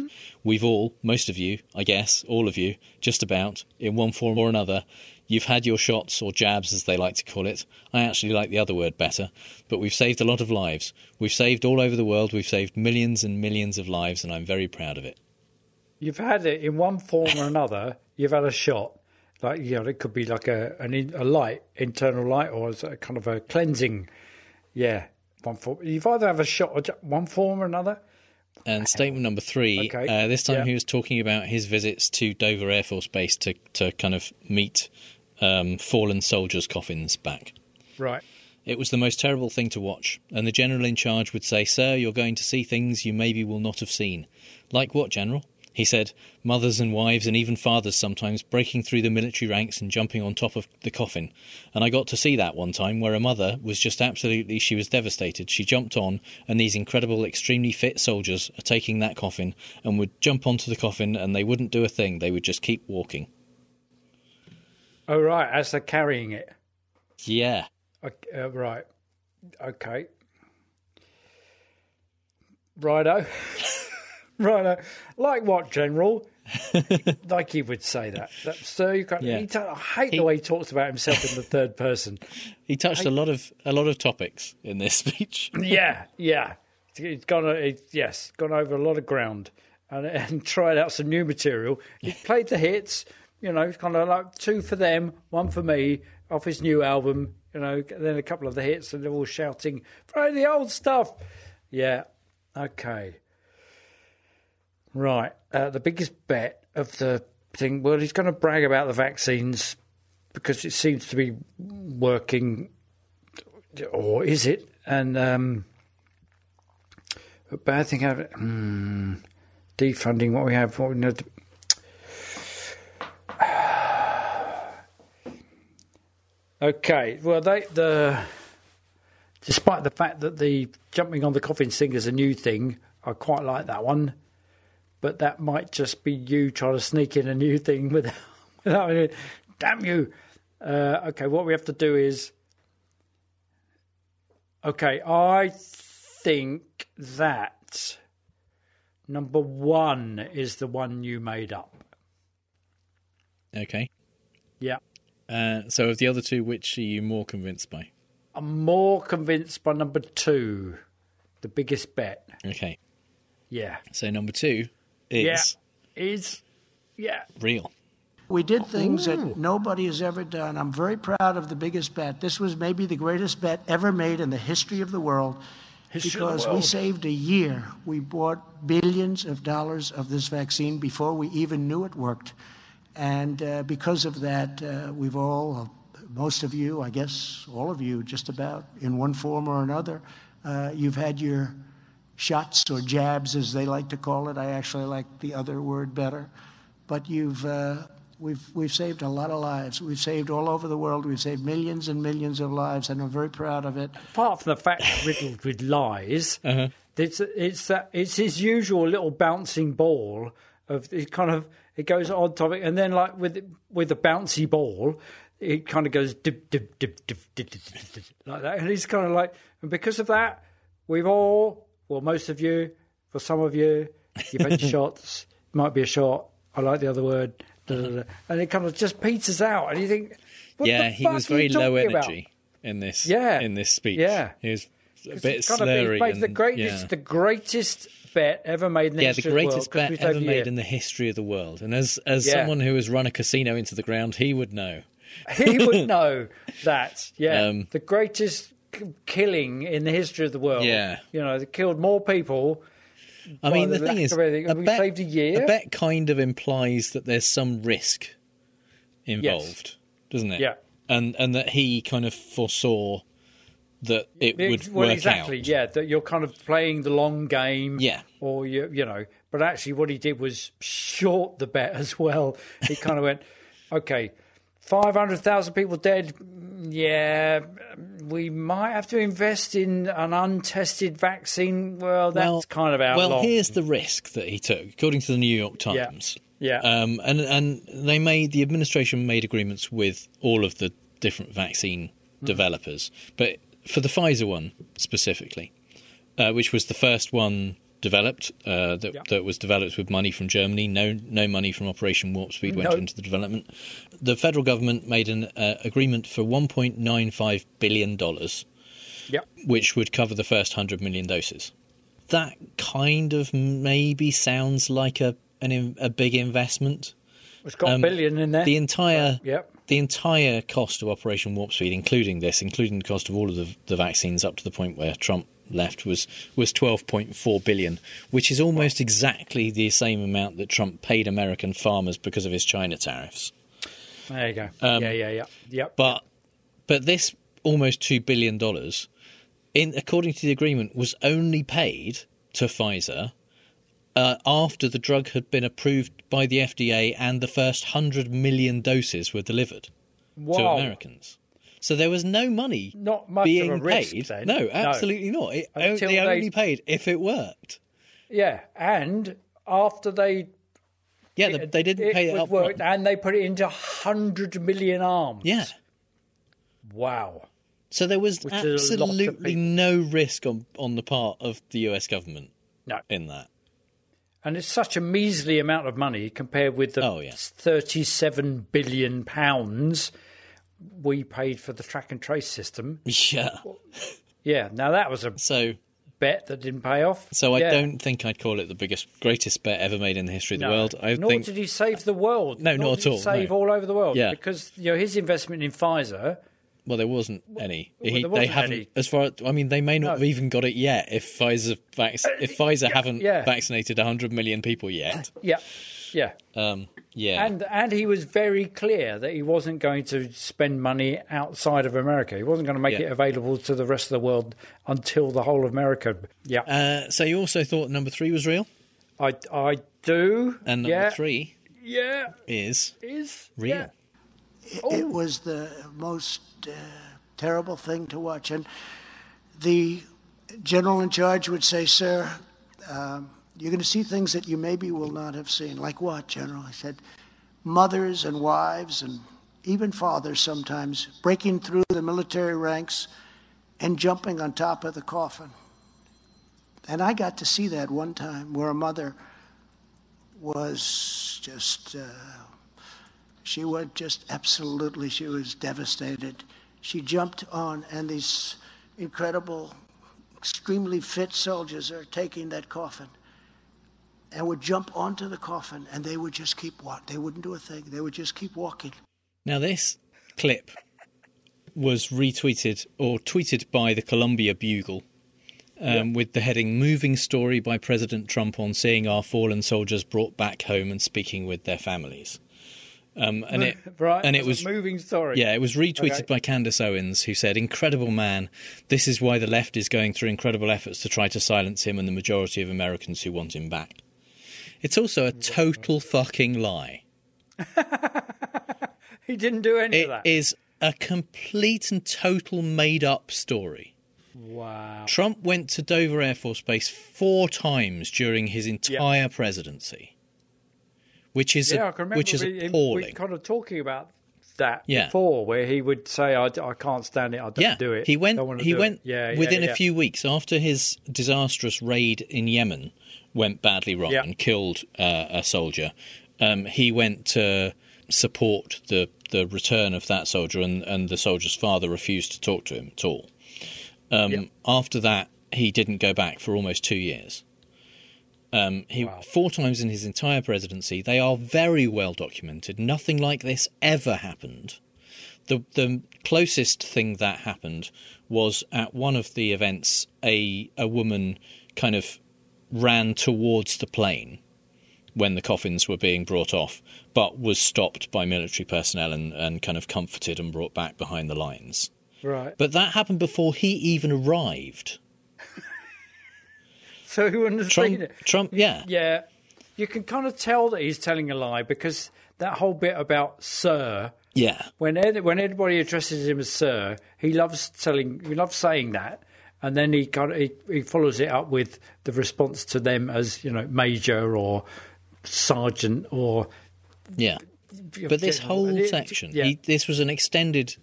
we've all, most of you, I guess, all of you, just about, in one form or another, you've had your shots or jabs, as they like to call it. I actually like the other word better. But we've saved a lot of lives. We've saved all over the world. We've saved millions and millions of lives, and I'm very proud of it. You've had it in one form or another. You've had a shot, like you know, it could be like a an in, a light, internal light, or it's a kind of a cleansing. Yeah, one form. You've either have a shot or one form or another. And statement number three, Okay. uh, this time Yeah. he was talking about his visits to Dover Air Force Base to, to kind of meet um, fallen soldiers' coffins back. Right. It was the most terrible thing to watch, and the general in charge would say, Sir, you're going to see things you maybe will not have seen. Like what, General? He said, Mothers and wives and even fathers sometimes breaking through the military ranks and jumping on top of the coffin. And I got to see that one time where a mother was just absolutely, she was devastated. She jumped on, and these incredible, extremely fit soldiers are taking that coffin and would jump onto the coffin, and they wouldn't do a thing. They would just keep walking. Oh right, as they're carrying it. Yeah. Okay, uh, right. Okay. Righto. [laughs] [laughs] right. uh, Like what, General? [laughs] like he would say that. that sir, you can't, Yeah. he ta- I hate the way he talks about himself in the third person. [laughs] He touched a lot of a lot of topics in this speech. yeah, yeah. He's gone. uh, he- yes, gone over a lot of ground and, and tried out some new material. He played the hits. You know, kind of like two for them, one for me, off his new album. You know, then a couple of the hits, and they're all shouting, "Play the old stuff." Yeah. Okay. Right. Uh, the biggest bet of the thing. Well, he's going to brag about the vaccines because it seems to be working, or is it? And um, a bad thing have hmm, defunding what we have. What we know. [sighs] Okay. Well, they the despite the fact that the jumping on the coffin thing is a new thing, I quite like that one. But that might just be you trying to sneak in a new thing [laughs] without, without damn you. Uh, okay, what we have to do is. Okay, I think that number one is the one you made up. Okay. Yeah. Uh, so of the other two, which are you more convinced by? I'm more convinced by number two, the biggest bet. Okay. Yeah. So number two is Yeah. Is yeah. real. We did things that nobody has ever done. I'm very proud of the biggest bet. This was maybe the greatest bet ever made in the history of the world History of the because we saved a year. We bought billions of dollars of this vaccine before we even knew it worked. And uh, because of that, uh, we've all, most of you, I guess all of you, just about in one form or another, uh, you've had your shots or jabs, as they like to call it. I actually like the other word better. But you've, uh, we've, we've saved a lot of lives. We've saved all over the world. We've saved millions and millions of lives, and I'm very proud of it. Apart from the fact that riddled with lies, Uh-huh. it's it's that it's his usual little bouncing ball of it kind of it goes on topic, and then like with with the bouncy ball, it kind of goes dip dip dip dip dip, dip, dip, dip, like that, and he's kind of like, and because of that, we've all, well, most of you, for some of you, you've had your [laughs] shots. Might be a shot. I like the other word. da, da, da, And it kind of just peters out, and you think, what yeah, he was very low talking about? energy in this. Yeah. in this speech. Yeah. he was a It's bit kind of- slurry. The and- greatest, yeah. the greatest bet ever made in the yeah, the history of the world, bet ever made in the history of the world. And as as Yeah. someone who has run a casino into the ground, he would know. he would [laughs] know that. Yeah, Um, the greatest killing in the history of the world. Yeah. you know, they killed more people. I mean, the, lack thing is, a we bet, saved a year. a bet kind of implies that there's some risk involved, doesn't it? Yeah. and and that he kind of foresaw that it would well, work exactly. out. Yeah, that you're kind of playing the long game. Yeah. or you, you know, but actually, what he did was short the bet [laughs] as well. He kind of went, okay, five hundred thousand people dead. Yeah, we might have to invest in an untested vaccine. Well, that's well, kind of out. Well, long. here's the risk that he took, according to the New York Times. Yeah. Um, and and they made the administration made agreements with all of the different vaccine Hmm. developers, but for the Pfizer one specifically, uh, which was the first one developed uh, that that was developed with money from Germany. No no money from Operation Warp Speed went No. into the development. The federal government made an uh, agreement for 1.95 billion dollars Yep. which would cover the first 100 million doses. That kind of maybe sounds like a an, a big investment. It's got a Um, billion in there. The entire Yep. the entire cost of Operation Warp Speed, including this, including the cost of all of the, the vaccines up to the point where Trump left, was was 12.4 billion, which is almost exactly the same amount that Trump paid American farmers because of his China tariffs. There you go. Um, yeah, yeah, yeah. Yep. But but this almost two billion dollars, in according to the agreement, was only paid to Pfizer uh, after the drug had been approved by the FDA and the first hundred million doses were delivered to Americans. So there was no money Not much being risk paid. then. No, absolutely not. It, Until they they- only paid if it worked. Yeah, and after they Yeah, they, they didn't pay it up worked, and they put it into hundred million arms. Yeah. Wow. So there was Which is a lot of absolutely no risk on on the part of the US government No. in that. And it's such a measly amount of money compared with the Oh, yeah. 37 billion pounds we paid for the track and trace system. [laughs] Yeah. Yeah, now that was a so bet that didn't pay off. So I Yeah. don't think I'd call it the biggest, greatest bet ever made in the history of the No. world. I Nor think did he save the world. No, Nor not at all, Save no. all over the world. Yeah. because you know his investment in Pfizer. Well, there wasn't any. Well, He- there they wasn't haven't, any. as far. I mean, they may not No. have even got it yet. If Pfizer, vac- if uh, Pfizer haven't yeah. vaccinated hundred million people yet. Yeah, yeah. Um, yeah. And and he was very clear that he wasn't going to spend money outside of America. He wasn't going to make Yeah. it available to the rest of the world until the whole of America. Yeah, Uh, so you also thought number three was real, I I do. and number yeah. three Yeah, is is real. yeah. It was the most uh, terrible thing to watch. And the general in charge would say, Sir, um, you're going to see things that you maybe will not have seen. Like what, General? I said, mothers and wives and even fathers sometimes breaking through the military ranks and jumping on top of the coffin. And I got to see that one time where a mother was just. Uh, she was just absolutely, she was devastated. She jumped on, and these incredible, extremely fit soldiers are taking that coffin and would jump onto the coffin, and they would just keep walking. They wouldn't do a thing, they would just keep walking. Now this clip was retweeted or tweeted by the Columbia Bugle. Um, With the heading "Moving Story by President Trump on seeing our fallen soldiers brought back home and speaking with their families," um, and it [laughs] right, and it was moving story. Yeah, it was retweeted Okay. by Candace Owens, who said, Incredible man. This is why the left is going through incredible efforts to try to silence him and the majority of Americans who want him back. It's also a total fucking lie. [laughs] He didn't do any It of that. is a complete and total made up story. wow. Trump went to Dover Air Force Base four times during his entire presidency, which is yeah, a- I can remember which is we, we appalling. kind of talking about that Yeah. before, where he would say, "I, I can't stand it. I don't yeah, do it." He went. He went It. Yeah, within yeah. a few weeks after his disastrous raid in Yemen went badly wrong Yeah. and killed uh, a soldier. Um, he went to support the the return of that soldier, and, and the soldier's father refused to talk to him at all. Um, After that, he didn't go back for almost two years. Um, he four times in his entire presidency. They are very well documented. Nothing like this ever happened. The the closest thing that happened was at one of the events. A a woman kind of ran towards the plane when the coffins were being brought off, but was stopped by military personnel and, and kind of comforted and brought back behind the lines. Right. But that happened before he even arrived. [laughs] So he wouldn't have Trump, seen it. Trump, yeah. Yeah, you can kind of tell that he's telling a lie because that whole bit about Sir. Yeah. When ed- when anybody addresses him as Sir, he loves telling, he loves saying that, and then he kind of he, he follows it up with the response to them as you know Major or Sergeant or Yeah. But this whole it- section, yeah. he, this was an extended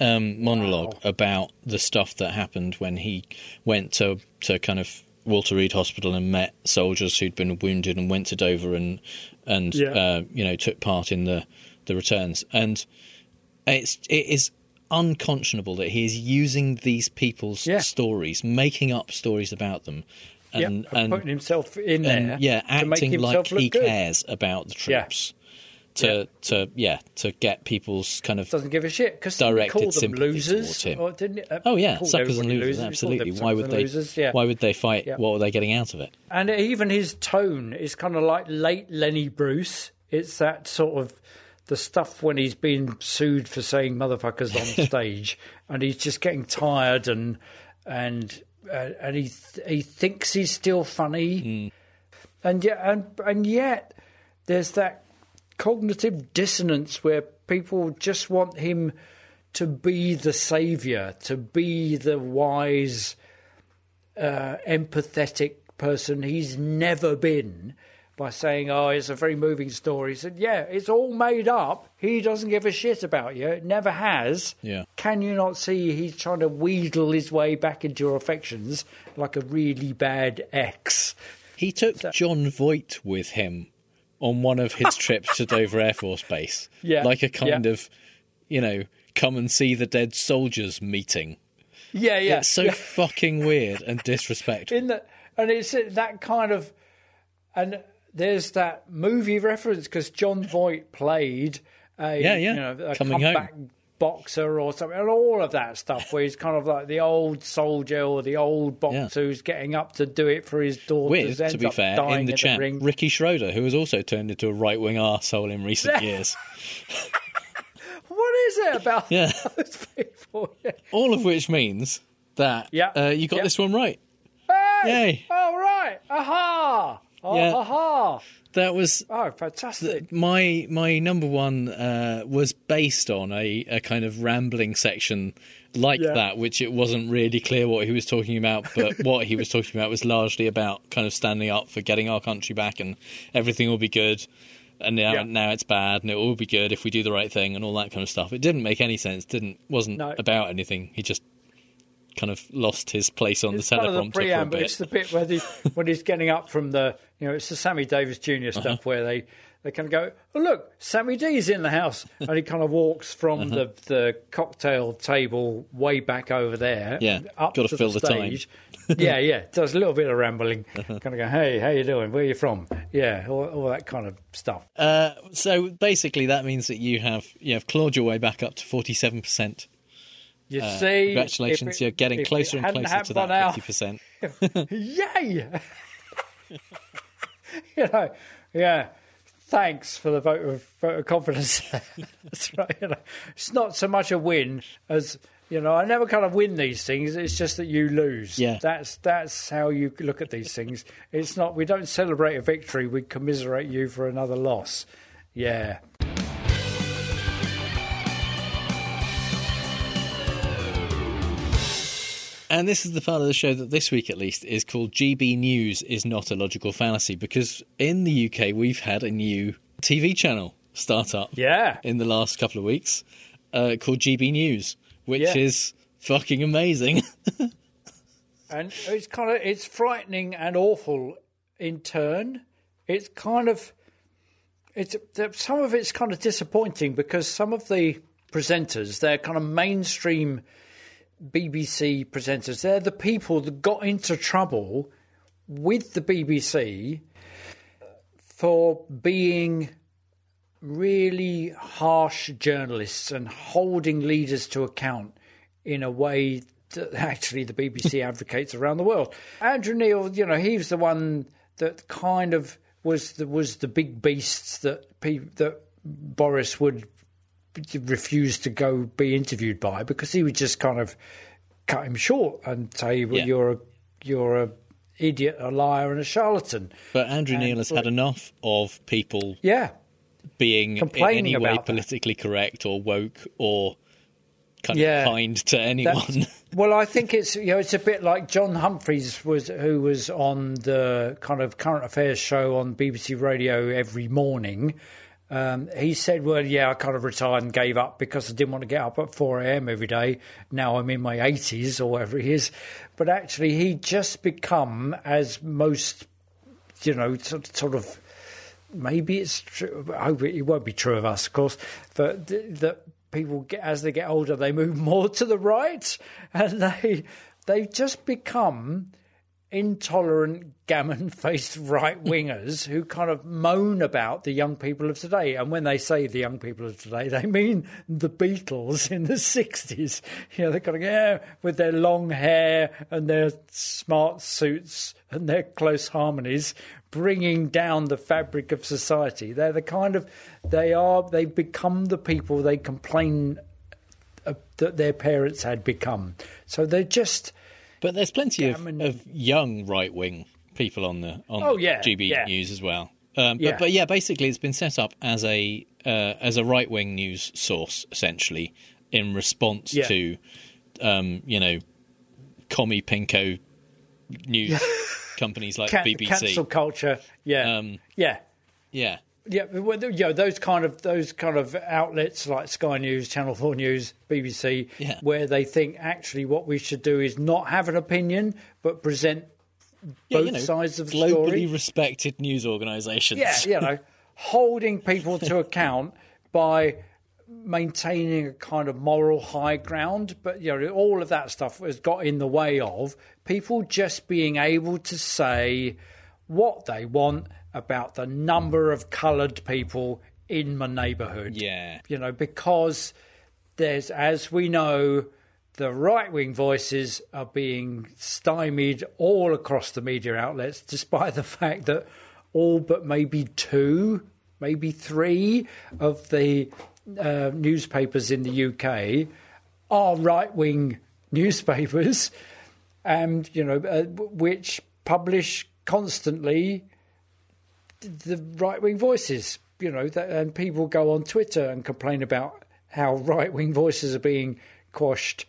um, monologue about the stuff that happened when he went to to kind of Walter Reed Hospital and met soldiers who'd been wounded and went to Dover and and Yeah. uh, you know took part in the the returns and it's it is unconscionable that he is using these people's stories, making up stories about them. And, yeah, and, putting himself in there, and, yeah, to make acting like he good. cares about the Yeah. troops. To to yeah to get people's kind of Doesn't give a shit because directed them losers. him. Or didn't? Uh, Oh yeah, suckers and everybody losers, absolutely. Why would they? Losers, yeah. Why would they fight? Yeah. What were they getting out of it? And even his tone is kind of like late Lenny Bruce. It's that sort of the stuff when he's been sued for saying motherfuckers on [laughs] stage, and he's just getting tired and and uh, and he he thinks he's still funny, and yet and and yet there's that cognitive dissonance where people just want him to be the savior, to be the wise uh, empathetic person he's never been by saying, "Oh, it's a very moving story." He said, "Yeah, it's all made up. He doesn't give a shit about you. It never has. Yeah. Can you not see he's trying to wheedle his way back into your affections like a really bad ex?" He took Jon Voight with him on one of his [laughs] trips to Dover Air Force Base. Yeah, Like a kind yeah. of, you know, come and see the dead soldiers meeting. Yeah, yeah. It's so yeah. fucking weird and disrespectful. in the and it's that kind of and there's that movie reference because Jon Voight played a Yeah, yeah. you know a Coming Home. boxer or something and all of that stuff where he's kind of like the old soldier or the old boxer who's getting up to do it for his daughters With, to be fair, in the at chat, ring. Ricky Schroder, who has also turned into a right wing arsehole in recent years. [laughs] what is it about Yeah. [laughs] those people yeah. All of which means that Yeah. uh, you got Yeah. this one right. hey Yay. all right aha oh, Yeah. aha That was oh fantastic my my number one uh, was based on a, a kind of rambling section like Yeah. that, which it wasn't really clear what he was talking about, but [laughs] what he was talking about was largely about kind of standing up for getting our country back and everything will be good. And now, Yeah. now it's bad, and it will be good if we do the right thing, and all that kind of stuff. It didn't make any sense. Didn't wasn't No. about anything. He just kind of lost his place on It's the of the teleprompter for a bit. It's the bit where the, when he's getting up from the, you know, it's the Sammy Davis Jr. Uh-huh. stuff where they, they kind of go, oh, look, Sammy D's in the house. And he kind of walks from Uh-huh. the, the cocktail table way back over there. Yeah, up gotta to fill the time. stage. [laughs] yeah, yeah. Does a little bit of rambling. Uh-huh. Kind of go, hey, how you doing? Where you from? Yeah, all, all that kind of stuff. Uh, so basically, that means that you have you have clawed your way back up to forty seven percent. You Uh, see, congratulations! it- You're getting closer and closer to that fifty percent. [laughs] Yay! [laughs] you know, yeah. Thanks for the vote of, vote of confidence. [laughs] That's right. You know, it's not so much a win as you know. I never kind of win these things. It's just that you lose. Yeah. That's that's how you look at these things. It's not. We don't celebrate a victory. We commiserate you for another loss. Yeah. And this is the part of the show that this week, at least, is called GB News is not a logical fallacy because in the UK we've had a new TV channel start up. Yeah. In the last couple of weeks, uh, called GB News, which Yeah. is fucking amazing. [laughs] and it's kind of it's frightening and awful in turn. It's kind of it's some of it's kind of disappointing because some of the presenters they're kind of mainstream BBC presenters. They're the people that got into trouble with the BBC for being really harsh journalists and holding leaders to account in a way that [laughs] actually the BBC [laughs] advocates around the world. Andrew Neil, you know, he was the one that kind of was the was the big beasts that pe- that Boris would refuse to go be interviewed by because he would just kind of cut him short and say, "Well, Yeah. you're a you're a idiot, a liar, and a charlatan." but Andrew And- Neil has had enough of people Yeah, being in Complaining any way about that. politically correct or woke or kind Yeah. of kind to anyone. [laughs] Well, I think it's you know it's a bit like John Humphrys was who was on the kind of current affairs show on BBC Radio every morning. Um, he said, "Well, yeah, I kind of retired and gave up because I didn't want to get up at four a.m. every day. Now I'm in my eighties or whatever he is." But actually, he just become as most, you know, sort of maybe it's true. I hope it, won't be true of us, of course, but th- that people get as they get older, they move [laughs] more to the right, and they they just become intolerant, gammon-faced [laughs] right wingers who kind of moan about the young people of today. And when they say the young people of today, they mean the Beatles in the '60s. [laughs] You know, they're kind of yeah, with their long hair and their smart suits and their close harmonies, bringing down the fabric of society. They're the kind of they are. They've become the people they complain uh, that their parents had become. So they're just. But there's plenty of, of young right wing people on the on Oh, yeah, GB yeah. News as well. Um, but, Yeah. but yeah, basically, it's been set up as a uh, as a right wing news source, essentially, in response Yeah. to um, you know, commie pinko news [laughs] companies like Can- BBC. cancel culture. Yeah, Um, yeah, yeah, yeah. Well, you know, those kind of those kind of outlets like Sky News, Channel Four News, BBC, Yeah. where they think actually what we should do is not have an opinion but present Yeah, both you know, sides of the globally story. respected news organisations. Yeah, you know, [laughs] holding people to account by maintaining a kind of moral high ground. But, you know, all of that stuff has got in the way of people just being able to say what they want about the number of coloured people in my neighbourhood. Yeah. You know, because there's, as we know, the right wing voices are being stymied all across the media outlets, despite the [laughs] fact that all but maybe two, maybe three of the uh, newspapers in the UK are right wing [laughs] newspapers, and you know, uh, which publish constantly the right wing voices. You know, that, and people go on Twitter and complain about how right wing voices are being quashed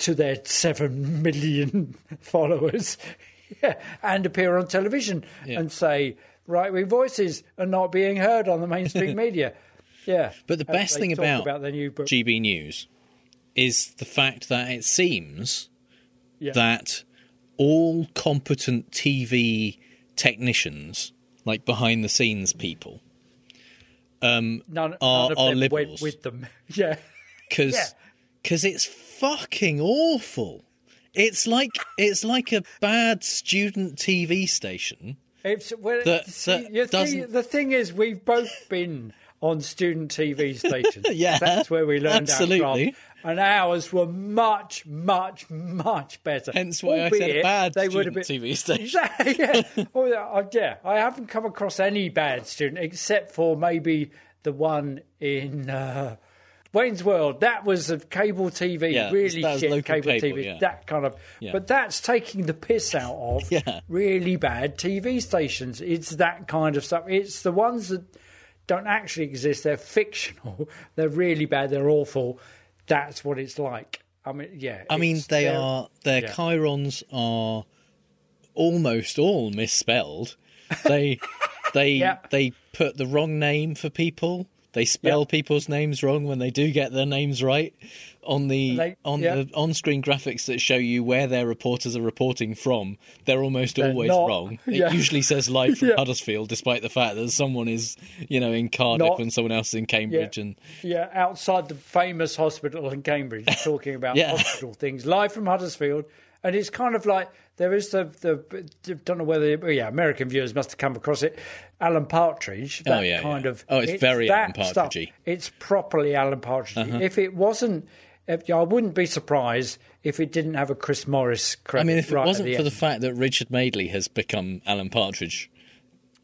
to their seven million [laughs] followers, [laughs] yeah, and appear on television and say right wing voices are not being heard on the mainstream [laughs] media. Yeah, But the best thing talk about, their new book. GB News is the fact that it seems Yeah. that all competent TV technicians, like behind the scenes people, um, none, are, none of are them liberals. went with them. [laughs] Yeah, because Yeah. it's fucking awful. It's like it's like a bad student TV station. It's well, That- see, that you see, doesn't- the thing is, we've both been on student TV [laughs] stations. Yeah, that's where we learned absolutely. From. And ours were much, much, much better. Hence why I said Albeit bad they would have student been, TV [laughs] station. Yeah. [laughs] Oh, yeah, I- haven't come across any bad student except for maybe the one in uh, Wayne's World. That was of cable TV, Yeah, really shit cable, cable, TV. yeah. That kind of. Yeah. But that's taking the piss out of [laughs] really bad TV stations. It's that kind of stuff. It's the ones that don't actually exist. They're fictional. They're really bad. They're awful. That's what it's like. I mean, yeah. I mean, they they're- their yeah. chyrons are almost all misspelled. They [laughs] they Yeah. they put the wrong name for people. They spell people's names wrong when they do get their names right. On the They- on yeah. the on-screen graphics that show you where their reporters are reporting from, they're almost They're always not- wrong. [laughs] yeah. It usually says live from [laughs] Yeah. Huddersfield, despite the fact that someone is, you know, in Cardiff Not- and someone else is in Cambridge. And Yeah, outside the famous hospital in Cambridge, [laughs] talking about Yeah. hospital things, live from Huddersfield. And it's kind of like there is the the don't know whether yeah American viewers must have come across it. Alan Partridge, Oh, that yeah, kind yeah. of Oh, it's very that Alan stuff. It's properly Alan Partridge. Uh-huh. If it wasn't, I wouldn't be surprised if it didn't have a Chris Morris I credit. mean, if it right at wasn't the for the fact that Richard Madeley has become Alan Partridge,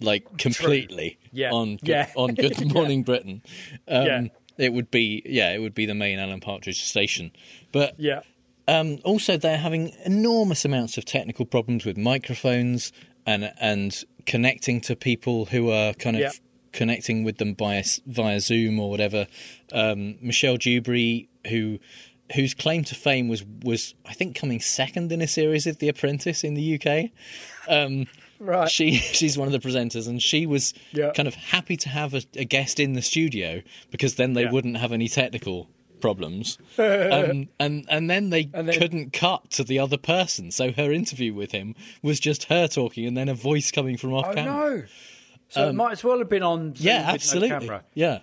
like completely Yeah. on [laughs] Good, Yeah. on Good [laughs] Yeah. Morning Britain, um, Yeah. it would be yeah, it would be the main Alan Partridge station. But yeah, um, also they're having enormous amounts of technical problems with microphones and and connecting to people who are kind of. Yeah. Connecting with them via via Zoom or whatever. Um, Michelle Dewberry, who whose claim to fame was was I think coming second in a series of The Apprentice in the UK. Um, right. She [laughs] she's one of the presenters, and she was Yeah. kind of happy to have a, a guest in the studio because then they Yeah. wouldn't have any technical problems. [laughs] um, and and then they And then- couldn't cut to the other person, so her interview with him was just her talking, and then a voice coming from off oh camera. no. So it Um, might as well have been on. Zoom Yeah, no absolutely. camera. Yeah.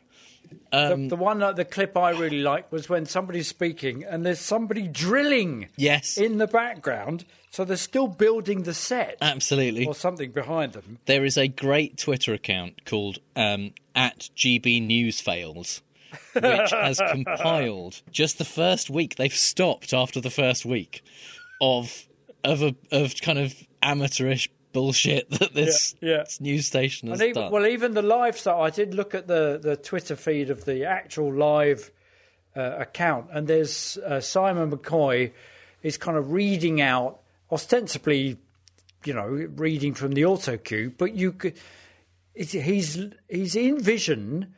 Um, the, the one, uh, the clip I really liked was when somebody's speaking and there's somebody drilling. Yes. In the background, so they're still building the set Absolutely. or something behind them. There is a great Twitter account called um, at GB News Fails, which [laughs] has compiled just the first week. They've stopped after the first week of of a of kind of amateurish bullshit [laughs] that this, Yeah, yeah. this news station has And even, done. well, even the live stuff. I did look at the the Twitter feed of the actual live uh, account, and there's uh, Simon McCoy is kind of reading out ostensibly, you know, reading from the auto cue, but you could. it's- He's he's in vision,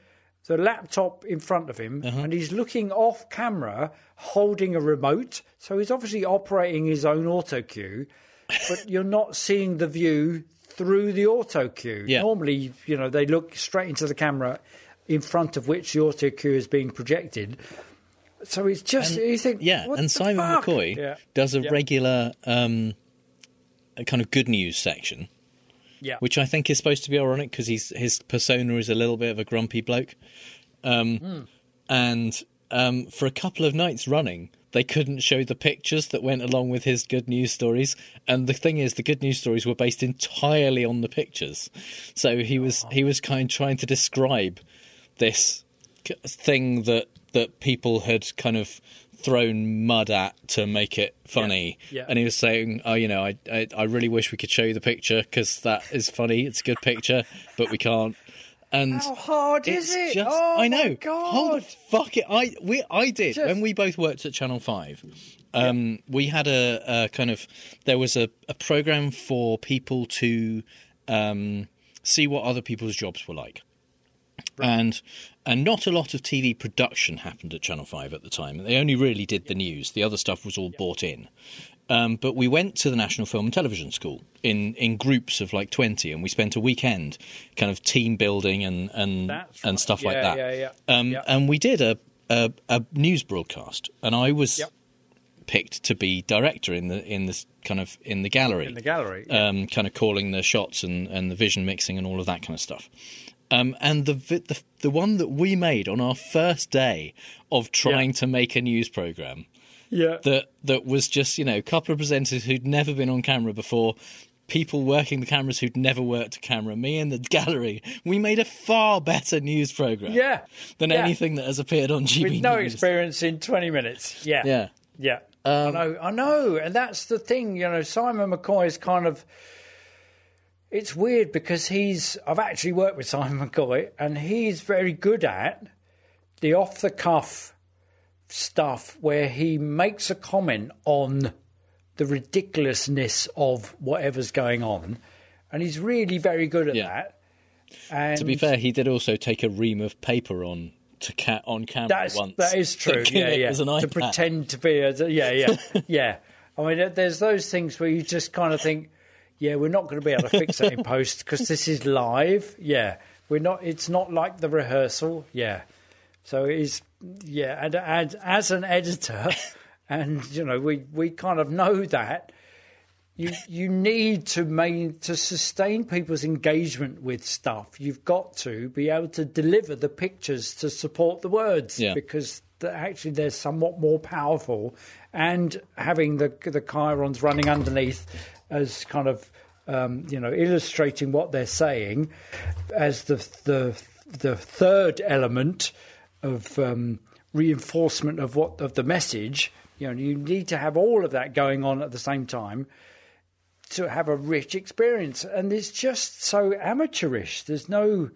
the laptop in front of him, Uh-huh. and he's looking off camera, holding a remote. So he's obviously operating his own auto cue, but you're not seeing the view through the auto cue. Yeah. Normally, you know, they look straight into the camera in front of which the auto cue is being projected. So it's just And- you think, yeah, what and Simon fuck? McCoy Yeah. does a Yeah. regular um, a kind of good news section, Yeah. which I think is supposed to be ironic because he's his persona is a little bit of a grumpy bloke. Um, Mm. And um, for a couple of nights running, they couldn't show the pictures that went along with his good news stories. And the thing is, the good news stories were based entirely on the pictures. So he was he was kind of trying to describe this thing that that people had kind of thrown mud at to make it funny. Yeah, yeah. And he was saying, "Oh, you know, I I, I really wish we could show you the picture because that is funny. It's a good picture, but we can't." And How hard is it's it? Just, oh I know. God. Fuck it. I we I did Just- when we both worked at Channel Five. Um, We had a, a kind of there was a, a program for people to um, see what other people's jobs were like, and and not a lot of TV production happened at Channel Five at the time. They only really did the news. The other stuff was all bought in. Um, but we went to the National Film and Television School in, in groups of like twenty, and we spent a weekend kind of team building and and, and stuff like that. yeah, yeah. Um, Yeah. And we did a, a a news broadcast, and I was picked to be director in the in this kind of in the gallery In the gallery, um, kind of calling the shots and, and the vision mixing and all of that kind of stuff. Um, and the, the the one that we made on our first day of trying to make a news program, Yeah. that that was just you know a couple of presenters who'd never been on camera before, people working the cameras who'd never worked a camera, me in the [laughs] gallery. We made a far better news program, Yeah. than Yeah. anything that has appeared on GB With no News. experience in 20 minutes. Yeah. Yeah. Yeah. Um, I know. I know. And that's the thing, you know, Simon McCoy is kind of. It's weird because he's. I've actually worked with Simon [laughs] McCoy, and he's very good at the off the cuff stuff where he makes a comment on the ridiculousness of whatever's going on. And he's really very good at that. And to be fair, he did also take a ream of paper on to cat on camera That's, once. That is [laughs] true. Yeah, yeah. to pretend to be a yeah, yeah, [laughs] yeah. I mean, there's those things where you just kind of think, yeah, we're not going to be able to fix that [laughs] in post because this is live. Yeah, we're not. It's not like the rehearsal. Yeah, so it is. Yeah, and, and as an editor, [laughs] and you know, we we kind of know that. You you need to main to sustain people's engagement with stuff. You've got to be able to deliver the pictures to support the words Yeah. because the, actually they're somewhat more powerful. And having the the chyrons running underneath as kind of um, you know illustrating what they're saying as the the the third element of um, reinforcement of what of the message. You know, you need to have all of that going on at the same time to have a rich experience, and it's just so amateurish. There's no.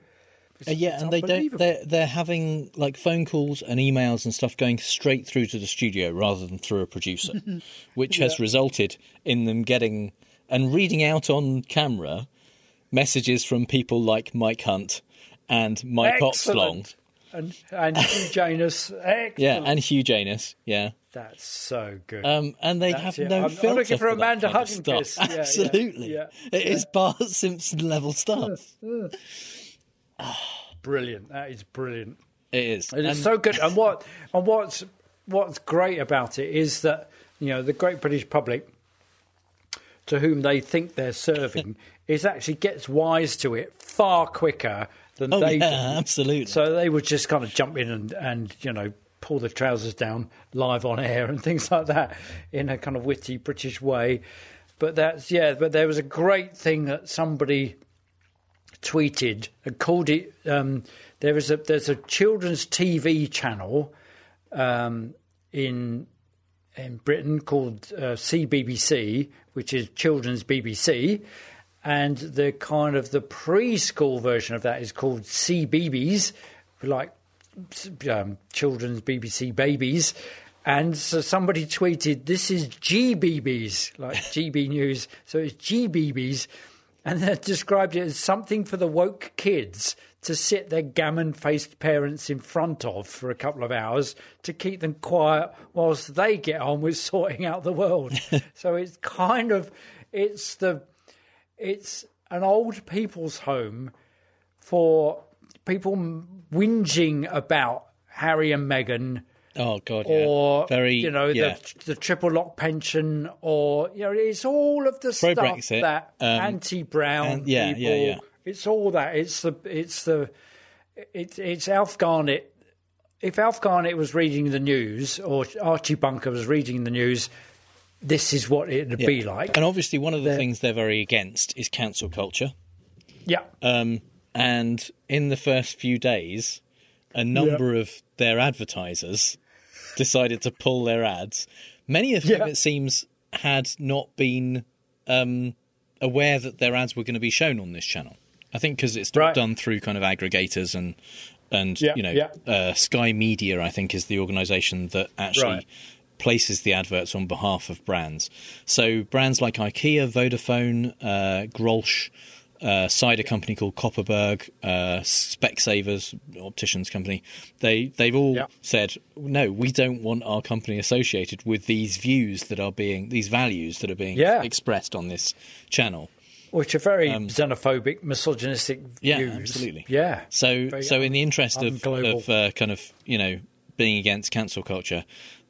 Uh, yeah, and they don't. They're they're having like phone calls and emails and stuff going straight through to the studio rather than through a producer, [laughs] which has resulted in them getting and reading out on camera messages from people like Mike Hunt and Mike. Excellent. And and Hugh [laughs] Janus, excellent. Yeah, and Hugh Janus. Yeah. That's so good. Um, and they That's have it. no I'm- I'm filter looking for that Amanda Hugginkiss. stuff. Yeah, yeah, Absolutely, yeah, It is Bart Simpson level stuff. [sighs] brilliant. That is brilliant. It is. It is And- so good. And what and what's what's great about it is that you know the great British public, to whom they think they're serving, [laughs] is actually gets wise to it far quicker than Oh, they yeah, do. absolutely. So they would just kind of jump in and and you know pull the trousers down live on air and [laughs] things like that in a kind of witty British way. But that's yeah. But there was a great thing that somebody tweeted and called it. Um, there is a there's a children's TV channel um, in in Britain called uh, CBBC, which is children's BBC, and the kind of the preschool version of that is called CBeebies, like um, children's BBC babies. And so somebody tweeted, "This is GBBs, like GB News." So it's GBBs, and they described it as something for the woke kids to sit their gammon-faced parents in front of for a couple of hours to keep them quiet whilst they get on with [laughs] sorting out the world. [laughs] so it's kind of it's the it's an old people's home for people whinging about Harry and Meghan Oh God, yeah. or very you know yeah. the the triple lock pension, or you know it's all of the stuff Pro-Brexit, that um, anti-brown and- yeah, people. yeah, yeah. It's all that. It's the it's the it's it's Alf Garnett. If Alf Garnett was reading the news, or Archie Bunker was reading the news, this is what it'd Yeah. be like. And obviously, one of the things they're very against is cancel culture. Yeah. Um, and in the first few days, a number of their advertisers decided to pull their ads. Many of them, Yeah. it seems, had not been um, aware that their ads were going to be shown on this channel. I think because it's done through kind of aggregators and and Yeah, you know yeah. uh, Sky Media, I think, is the organisation that actually Right. Places the adverts on behalf of brands. So brands like IKEA, Vodafone, uh, Grolsch, uh, cider company called Kopparberg, uh, Specsavers, opticians company, they they've all said no, we don't want our company associated with these views that are being these values that are being Yeah. expressed on this channel. Which are very xenophobic, misogynistic Um, Yeah, views. absolutely. Yeah. So, Very so in the interest of, of uh, kind of you know being against cancel culture,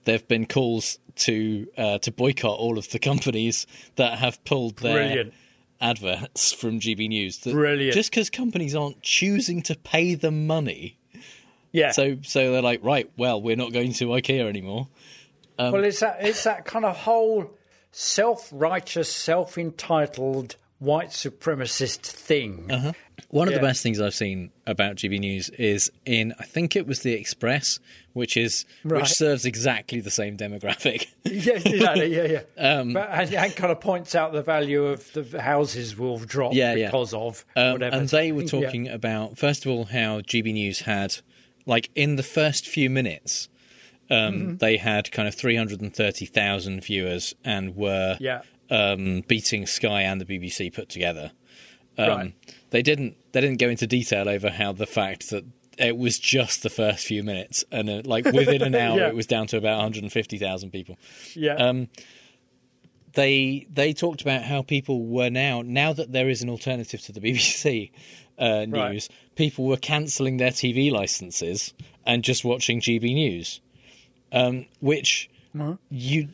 there have been calls to uh, to boycott all of the companies that have pulled their Brilliant. adverts from GB News. That Brilliant. Just because companies aren't choosing to pay them money. Yeah. So, so they're like, right, well, we're not going to IKEA anymore. Um, well, it's that it's that kind of whole self-righteous, self-entitled white supremacist thing. Uh-huh. One of the best things I've seen about GB News is in I think it was the Express, which is Right. which serves exactly the same demographic. [laughs] yeah, exactly, yeah, yeah. [laughs] Um, but, and, and kind of points out the value of the houses will drop yeah, yeah. because of Um, whatever. and they were [laughs] Yeah. talking about first of all how GB News had like in the first few minutes. Um, Mhm. They had kind of 330,000 viewers and were Yeah. um, beating Sky and the BBC put together. Um, Right. They didn't. They didn't go into detail over how the fact that it was just the first few minutes, and uh, like within an [laughs] hour, Yeah. it was down to about 150,000 people. Yeah. Um, they they talked about how people were now now that there is an alternative to the BBC uh, Right. news, people were cancelling their TV licenses and just watching GB News, um, which you uh,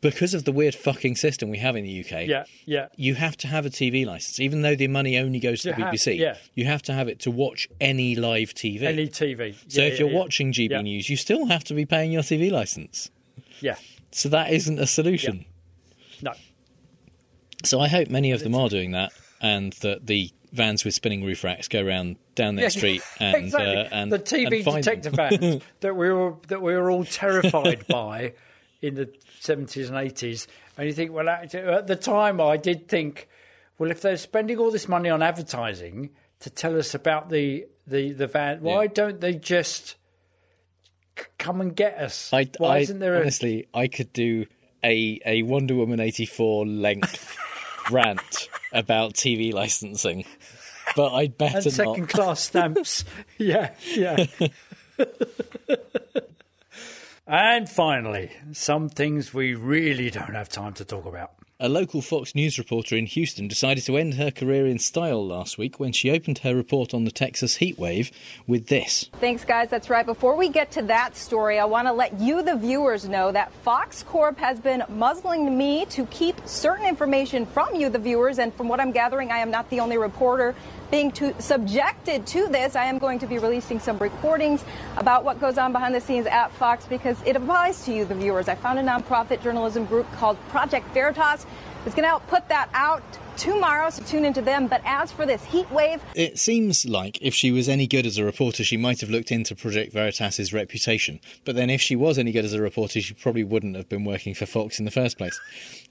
because of the weird fucking system we have in the UK. Yeah, yeah. You have to have a TV license, even though the money only goes to You the have- BBC. yeah. You have to have it to watch any live TV. Any TV. so if yeah, you're yeah. watching GB Yeah. News, you still have to be paying your TV license. Yeah. So that isn't a solution. No. So I hope many of them are doing that, and that the vans with spinning roof racks go around down their Yeah, [laughs] street and exactly. uh, and the TV and them. vans [laughs] that we were that we were all terrified [laughs] by in the seventies and eighties. And you think, well, at the time, I did think, well, if they're spending all this money on advertising to tell us about the the the van, why don't they just c- come and get us? I, why I isn't there honestly, I could do a a Wonder Woman eighty four length [laughs] rant about TV licensing, but I'd better and not. second class stamps? [laughs] yeah, yeah. [laughs] and finally, some things we really don't have time to talk about. A local Fox News reporter in Houston decided to end her career in style last week when she opened her report on the Texas heatwave with this. Thanks, guys. That's right. Before we get to that story, I want to let you, the viewers, know that Fox Corp has been muzzling me to keep certain information from you, the viewers. And from what I'm gathering, I am not the only reporter being to, subjected to this. I am going to be releasing some recordings about what goes on behind the scenes at Fox because it applies to you, the viewers. I found a nonprofit journalism group called Project Veritas. It's going to help put that out tomorrow, so tune into them. But as for this heat wave, It seems like if she was any good as a reporter, she might have looked into Project Veritas's reputation. But then if she was any good as a reporter, she probably wouldn't have been working for Fox in the first place.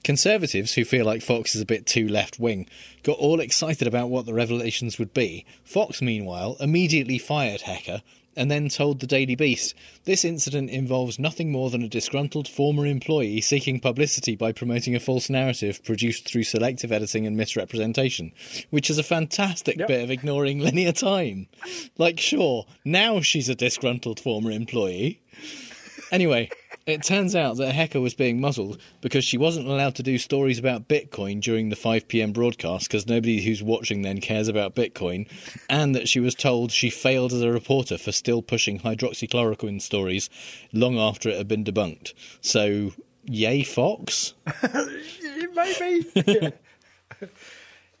Conservatives, who feel like Fox is a bit too left wing, got all excited about what the revelations would be. Fox, meanwhile, immediately fired Hecker and then told the Daily Beast this incident involves nothing more than a disgruntled former employee seeking publicity by promoting a false narrative produced through selective editing and misrepresentation, which is a fantastic bit of ignoring [laughs] linear time. Like, sure, now she's a disgruntled former employee. Anyway, It turns out that Hecker was being muzzled because she wasn't allowed to do stories about Bitcoin during the 5 pm broadcast because nobody who's watching then cares about Bitcoin, and that she was told she failed as a reporter for still pushing hydroxychloroquine stories long after it had been debunked. So, yay, Fox? [laughs] Maybe.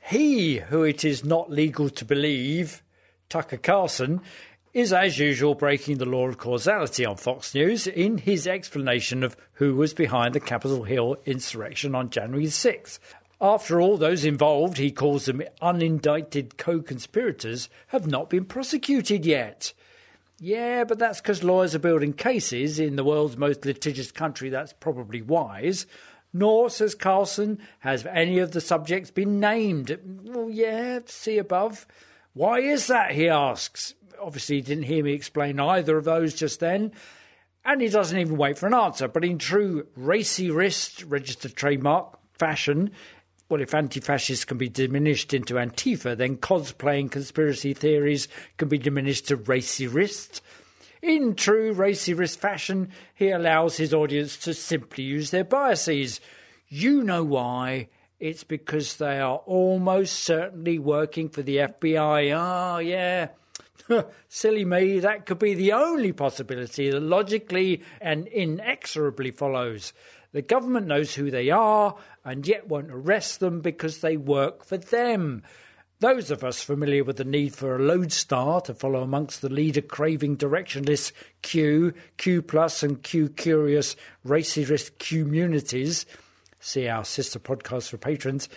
[laughs] he, who it is not legal to believe, Tucker Carlson, is as usual breaking the law of causality on Fox News in his explanation of who was behind the Capitol Hill insurrection on January 6th. After all, those involved, he calls them unindicted co conspirators, have not been prosecuted yet. Yeah, but that's because lawyers are building cases in the world's most litigious country. That's probably wise. Nor, says Carlson, has any of the subjects been named. Well, yeah, see above. Why is that? He asks. Obviously, he didn't hear me explain either of those just then. And he doesn't even wait for an answer. But in true racy wrist registered trademark fashion, well, if anti fascists can be diminished into Antifa, then cosplaying conspiracy theories can be diminished to racy wrist. In true racy wrist fashion, he allows his audience to simply use their biases. You know why. It's because they are almost certainly working for the FBI. Oh, ah, yeah. [laughs] Silly me, that could be the only possibility that logically and inexorably follows. The government knows who they are and yet won't arrest them because they work for them. Those of us familiar with the need for a lodestar to follow amongst the leader craving directionless Q, Q plus, and Q curious racist communities, see our sister podcast for patrons,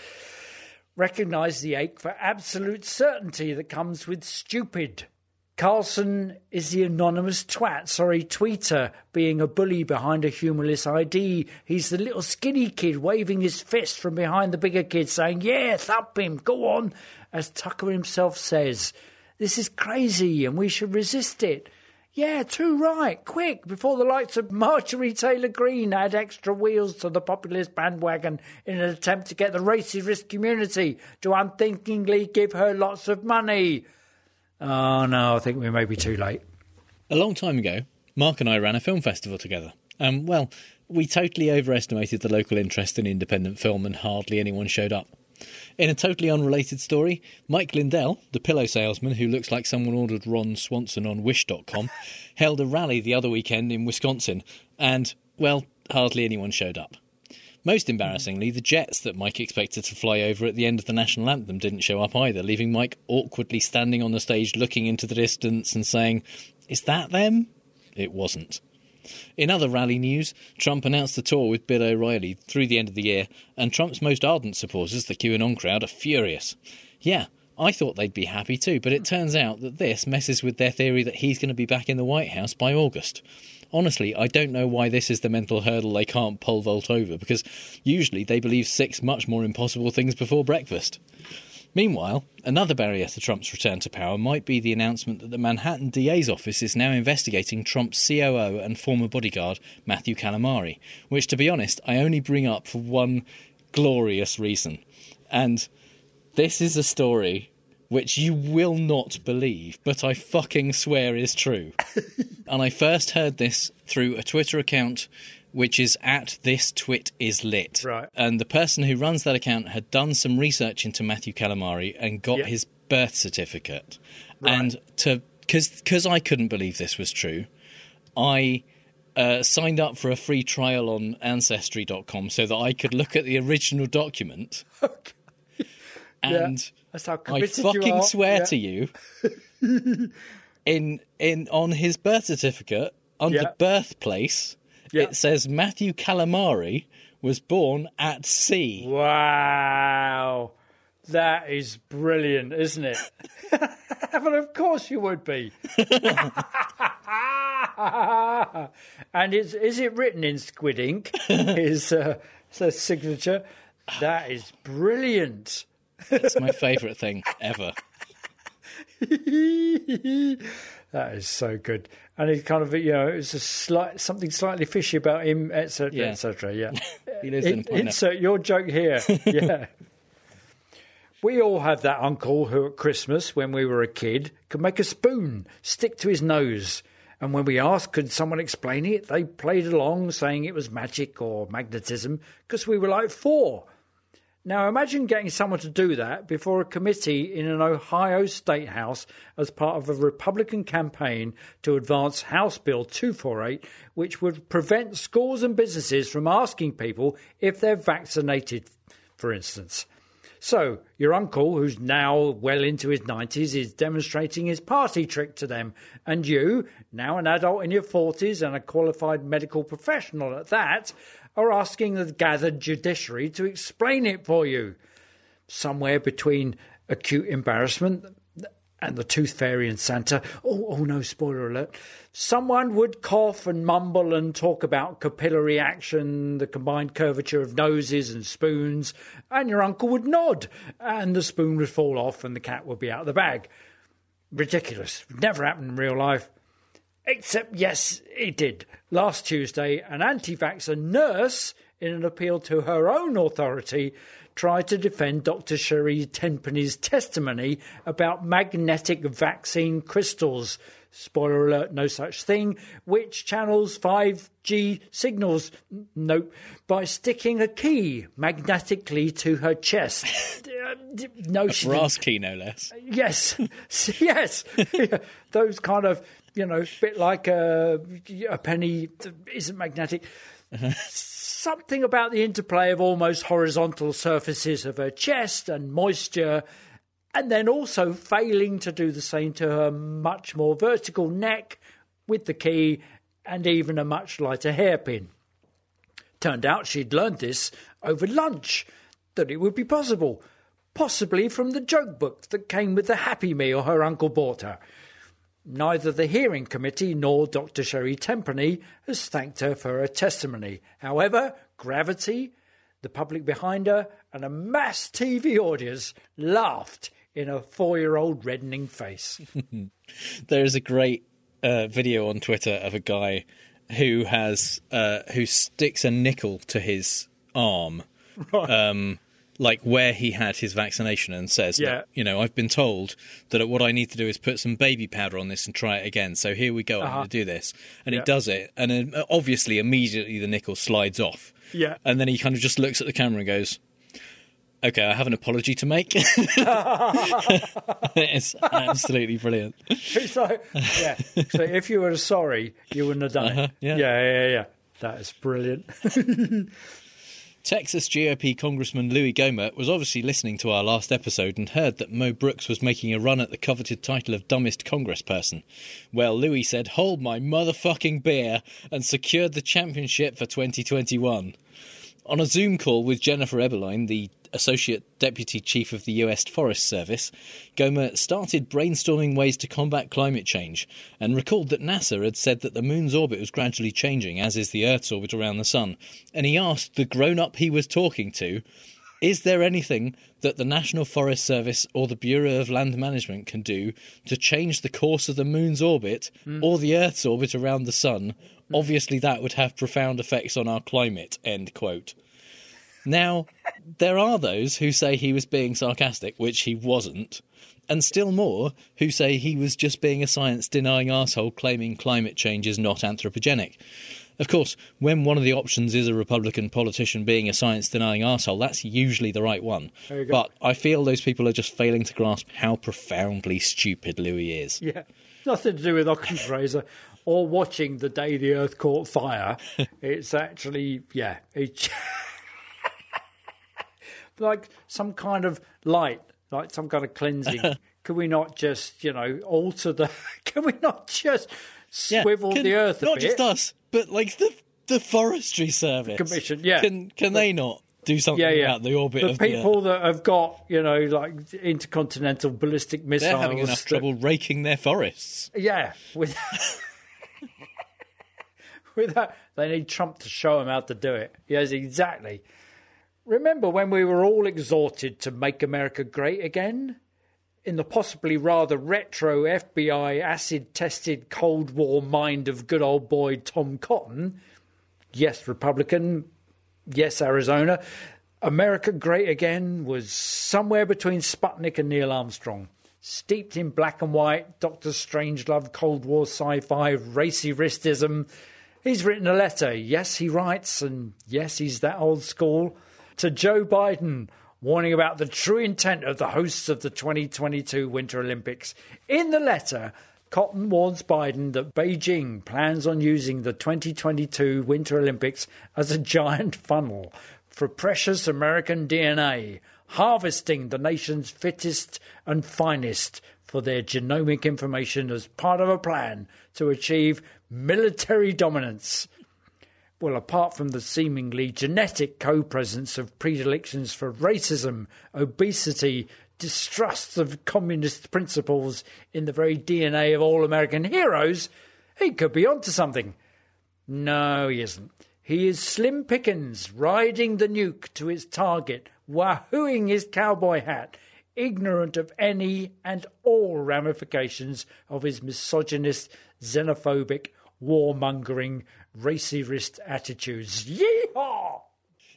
recognise the ache for absolute certainty that comes with stupid. Carlson is the anonymous twat, sorry, tweeter, being a bully behind a humorless ID. He's the little skinny kid waving his fist from behind the bigger kid saying, Yeah, thump him, go on. As Tucker himself says, This is crazy and we should resist it. Yeah, too right. Quick, before the likes of Marjorie Taylor Greene add extra wheels to the populist bandwagon in an attempt to get the racist community to unthinkingly give her lots of money. Oh no, I think we may be too late. A long time ago, Mark and I ran a film festival together. Um, well, we totally overestimated the local interest in independent film and hardly anyone showed up. In a totally unrelated story, Mike Lindell, the pillow salesman who looks like someone ordered Ron Swanson on Wish.com, held a rally the other weekend in Wisconsin, and, well, hardly anyone showed up. Most embarrassingly, the jets that Mike expected to fly over at the end of the national anthem didn't show up either, leaving Mike awkwardly standing on the stage looking into the distance and saying, Is that them? It wasn't. In other rally news, Trump announced a tour with Bill O'Reilly through the end of the year, and Trump's most ardent supporters, the QAnon crowd, are furious. Yeah, I thought they'd be happy too, but it turns out that this messes with their theory that he's going to be back in the White House by August. Honestly, I don't know why this is the mental hurdle they can't pole vault over, because usually they believe six much more impossible things before breakfast. Meanwhile, another barrier to Trump's return to power might be the announcement that the Manhattan DA's office is now investigating Trump's COO and former bodyguard, Matthew Calamari, which, to be honest, I only bring up for one glorious reason. And this is a story which you will not believe, but I fucking swear is true. [laughs] and I first heard this through a Twitter account which is at this twit is lit. Right. And the person who runs that account had done some research into Matthew Calamari and got Yeah. his birth certificate. Right. And to because I couldn't believe this was true, I uh, signed up for a free trial on ancestry.com so that I could look at the original document. [laughs] okay. And That's how I committed you fucking swear Yeah. to you, [laughs] in in on his birth certificate under Yeah. birthplace, it says Matthew Calamari was born at sea. Wow. That is brilliant, isn't it? [laughs] but of course you would be. [laughs] and is is it written in squid ink? His uh, his signature. That is brilliant. It's my favourite thing ever. [laughs] that is so good. And it's kind of you know it's a slight something slightly fishy about him, etc. Yeah. etc. Yeah. [laughs] He lives in In- insert your joke here. [laughs] Yeah. We all have that uncle who at Christmas, when we were a kid, could make a spoon stick to his nose And when we asked, could someone explain it, they played along saying it was magic or magnetism because we were like four. Now imagine getting someone to do that before a committee in an Ohio state house as part of a Republican campaign to advance House Bill 248, which would prevent schools and businesses from asking people if they're vaccinated, for instance. So, your uncle, who's now well into his 90s, is demonstrating his party trick to them. And you, now an adult in your 40s and a qualified medical professional at that, are asking the gathered judiciary to explain it for you. Somewhere between acute embarrassment and the tooth fairy and Santa. Oh, oh no, spoiler alert. Someone would cough and mumble and talk about capillary action, the combined curvature of noses and spoons, and your uncle would nod, and the spoon would fall off and the cat would be out of the bag. Ridiculous. Never happened in real life. Except, yes, it did. Last Tuesday, an anti vaxxer nurse, in an appeal to her own authority, tried to defend Dr. Sherri Tenpenny's testimony about magnetic vaccine crystals. Spoiler alert, no such thing, which channels 5G signals, nope, by sticking a key magnetically to her chest. [laughs] Uh, no, a brass key, no less. Yes, [laughs] yes. [laughs] Those kind of you know, bit like a, a penny isn't magnetic. [laughs] Something about the interplay of almost horizontal surfaces of her chest and moisture, and then also failing to do the same to her much more vertical neck with the key and even a much lighter hairpin. Turned out she'd learned this over lunch, that it would be possible, possibly from the joke book that came with the Happy Meal her uncle bought her. Neither the hearing committee nor Dr. Sherri Tenpenny has thanked her for her testimony. However, Gravity, the public behind her, and a mass TV audience laughed in a four year old reddening face. [laughs] there is a great uh, video on Twitter of a guy who has uh, who sticks a nickel to his arm. [laughs] Right. Um, like where he had his vaccination and says, Yeah. "Look, you know, I've been told that what I need to do is put some baby powder on this and try it again. So here we go. I'm Uh-huh. going to do this. And Yeah. he does it. And uh, obviously, immediately the nickel slides off. Yeah. And then he kind of just looks at the camera and goes, okay, I have an apology to make. [laughs] it's absolutely brilliant. [laughs] Like, yeah. So if you were sorry, you wouldn't have done Uh-huh, it. yeah. yeah, yeah, yeah. That is brilliant. [laughs] Texas GOP Congressman Louis Gohmert was obviously listening to our last episode and heard that Mo Brooks was making a run at the coveted title of dumbest congressperson. Well, Louis said, hold my motherfucking beer, and secured the championship for 2021. On a Zoom call with Jennifer Eberlien, the Associate Deputy Chief of the US Forest Service, Gohmert started brainstorming ways to combat climate change and recalled that NASA had said that the moon's orbit was gradually changing, as is the Earth's orbit around the sun. And he asked the grown up he was talking to, Is there anything that the National Forest Service or the Bureau of Land Management can do to change the course of the moon's orbit mm. or the Earth's orbit around the sun? Obviously, that would have profound effects on our climate. End quote. Now, there are those who say he was being sarcastic, which he wasn't, and still more who say he was just being a science denying arsehole claiming climate change is not anthropogenic. Of course, when one of the options is a Republican politician being a science denying arsehole, that's usually the right one. There you go. But I feel those people are just failing to grasp how profoundly stupid Louis is. Yeah, nothing to do with Occam's razor or watching the day the Earth caught fire. [laughs] it's actually yeah, it's [laughs] like some kind of light, like some kind of cleansing. [laughs] can we not just you know alter the? [laughs] Can we not just Yeah, swivel can- the Earth a Not bit? just us, but like the the Forestry Service Commission, yeah. Can can they not do something yeah, yeah. about the orbit the of the people that have got you know like intercontinental ballistic missiles. They're having enough that- trouble raking their forests. Yeah, with [laughs] with that, they need Trump to show them how to do it. Yes, exactly. Remember when we were all exhorted to make America great again? In the possibly rather retro FBI acid tested Cold War mind of good old boy Tom Cotton. Yes, Republican. Yes, Arizona. America Great Again was somewhere between Sputnik and Neil Armstrong. steeped in black and white, Doctor Strangelove, Cold War sci-fi, racy wristism. He's written a letter. Yes, he writes, and yes, he's that old school. To Joe Biden, warning about the true intent of the hosts of the 2022 Winter Olympics. In the letter, Cotton warns Biden that Beijing plans on using the 2022 Winter Olympics as a giant funnel for precious American DNA, harvesting the nation's fittest and finest for their genomic information as part of a plan to achieve military dominance. Well, apart from the seemingly genetic co presence of predilections for racism, obesity, distrust of communist principles in the very DNA of all American heroes, he could be onto something. No, he isn't. He is Slim Pickens riding the nuke to its target, wahooing his cowboy hat, ignorant of any and all ramifications of his misogynist, xenophobic, warmongering, racist attitudes. Yeehaw!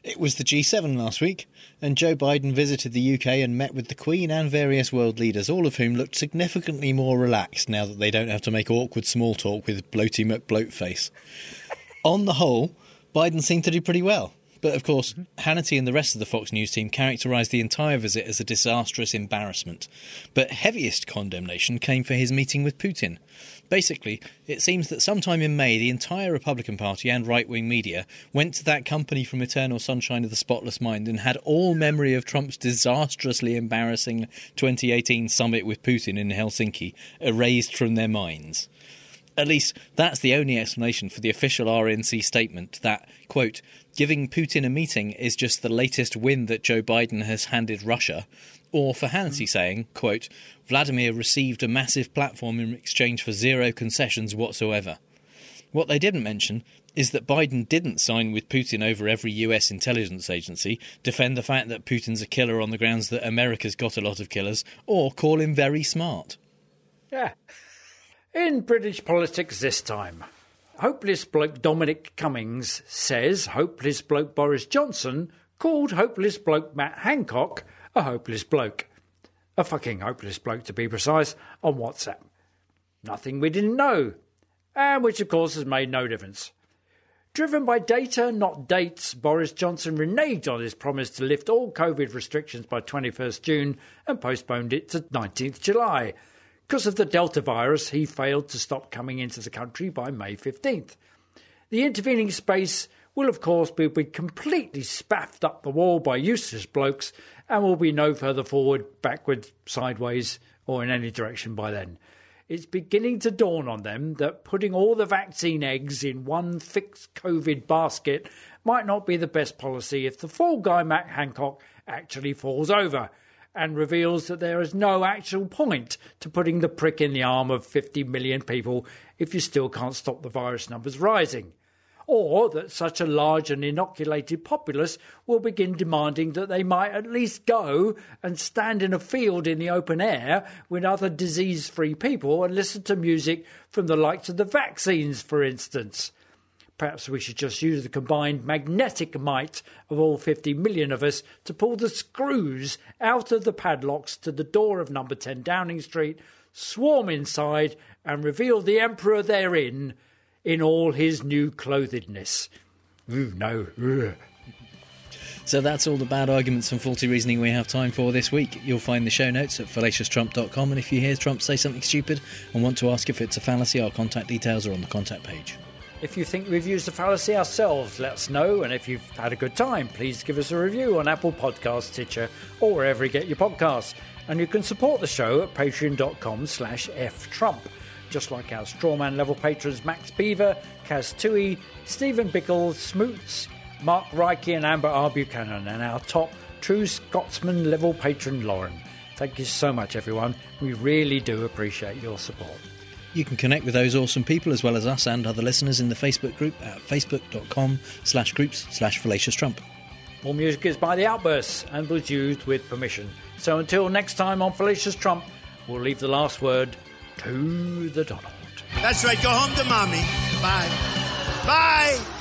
It was the G7 last week, and Joe Biden visited the UK and met with the Queen and various world leaders, all of whom looked significantly more relaxed now that they don't have to make awkward small talk with Bloaty McBloatface. On the whole, Biden seemed to do pretty well. But of course, Hannity and the rest of the Fox News team characterised the entire visit as a disastrous embarrassment. But heaviest condemnation came for his meeting with Putin. Basically, it seems that sometime in May, the entire Republican Party and right wing media went to that company from Eternal Sunshine of the Spotless Mind and had all memory of Trump's disastrously embarrassing 2018 summit with Putin in Helsinki erased from their minds. At least that's the only explanation for the official RNC statement that, quote, giving Putin a meeting is just the latest win that Joe Biden has handed Russia, or for Hannity mm. saying, quote, Vladimir received a massive platform in exchange for zero concessions whatsoever. What they didn't mention is that Biden didn't sign with Putin over every US intelligence agency, defend the fact that Putin's a killer on the grounds that America's got a lot of killers, or call him very smart. Yeah. In British politics this time, hopeless bloke Dominic Cummings says hopeless bloke Boris Johnson called hopeless bloke Matt Hancock a hopeless bloke. A fucking hopeless bloke, to be precise, on WhatsApp. Nothing we didn't know, and which of course has made no difference. Driven by data, not dates, Boris Johnson reneged on his promise to lift all COVID restrictions by 21st June and postponed it to 19th July. Because of the Delta virus, he failed to stop coming into the country by May 15th. The intervening space will, of course, be, be completely spaffed up the wall by useless blokes and will be no further forward, backward, sideways, or in any direction by then. It's beginning to dawn on them that putting all the vaccine eggs in one fixed COVID basket might not be the best policy if the fall guy Matt Hancock actually falls over and reveals that there is no actual point to putting the prick in the arm of 50 million people if you still can't stop the virus numbers rising. Or that such a large and inoculated populace will begin demanding that they might at least go and stand in a field in the open air with other disease free people and listen to music from the likes of the vaccines, for instance. Perhaps we should just use the combined magnetic might of all 50 million of us to pull the screws out of the padlocks to the door of number 10 Downing Street, swarm inside, and reveal the Emperor therein in all his new clothedness. Ooh, no. So that's all the bad arguments and faulty reasoning we have time for this week. You'll find the show notes at fallacioustrump.com, and if you hear Trump say something stupid and want to ask if it's a fallacy, our contact details are on the contact page. If you think we've used the fallacy ourselves, let us know. And if you've had a good time, please give us a review on Apple Podcasts, Stitcher, or wherever you get your podcasts. And you can support the show at patreon.com slash ftrump. Just like our strawman level patrons Max Beaver, Kaz Tui, Stephen Bickle, Smoots, Mark Reike, and Amber R. Buchanan, and our top true Scotsman level patron Lauren. Thank you so much, everyone. We really do appreciate your support. You can connect with those awesome people as well as us and other listeners in the Facebook group at facebook.com slash groups slash fallacious trump. All music is by The Outbursts and was used with permission. So until next time on Fallacious Trump, we'll leave the last word to the Donald. That's right. Go home to mommy. Bye. Bye.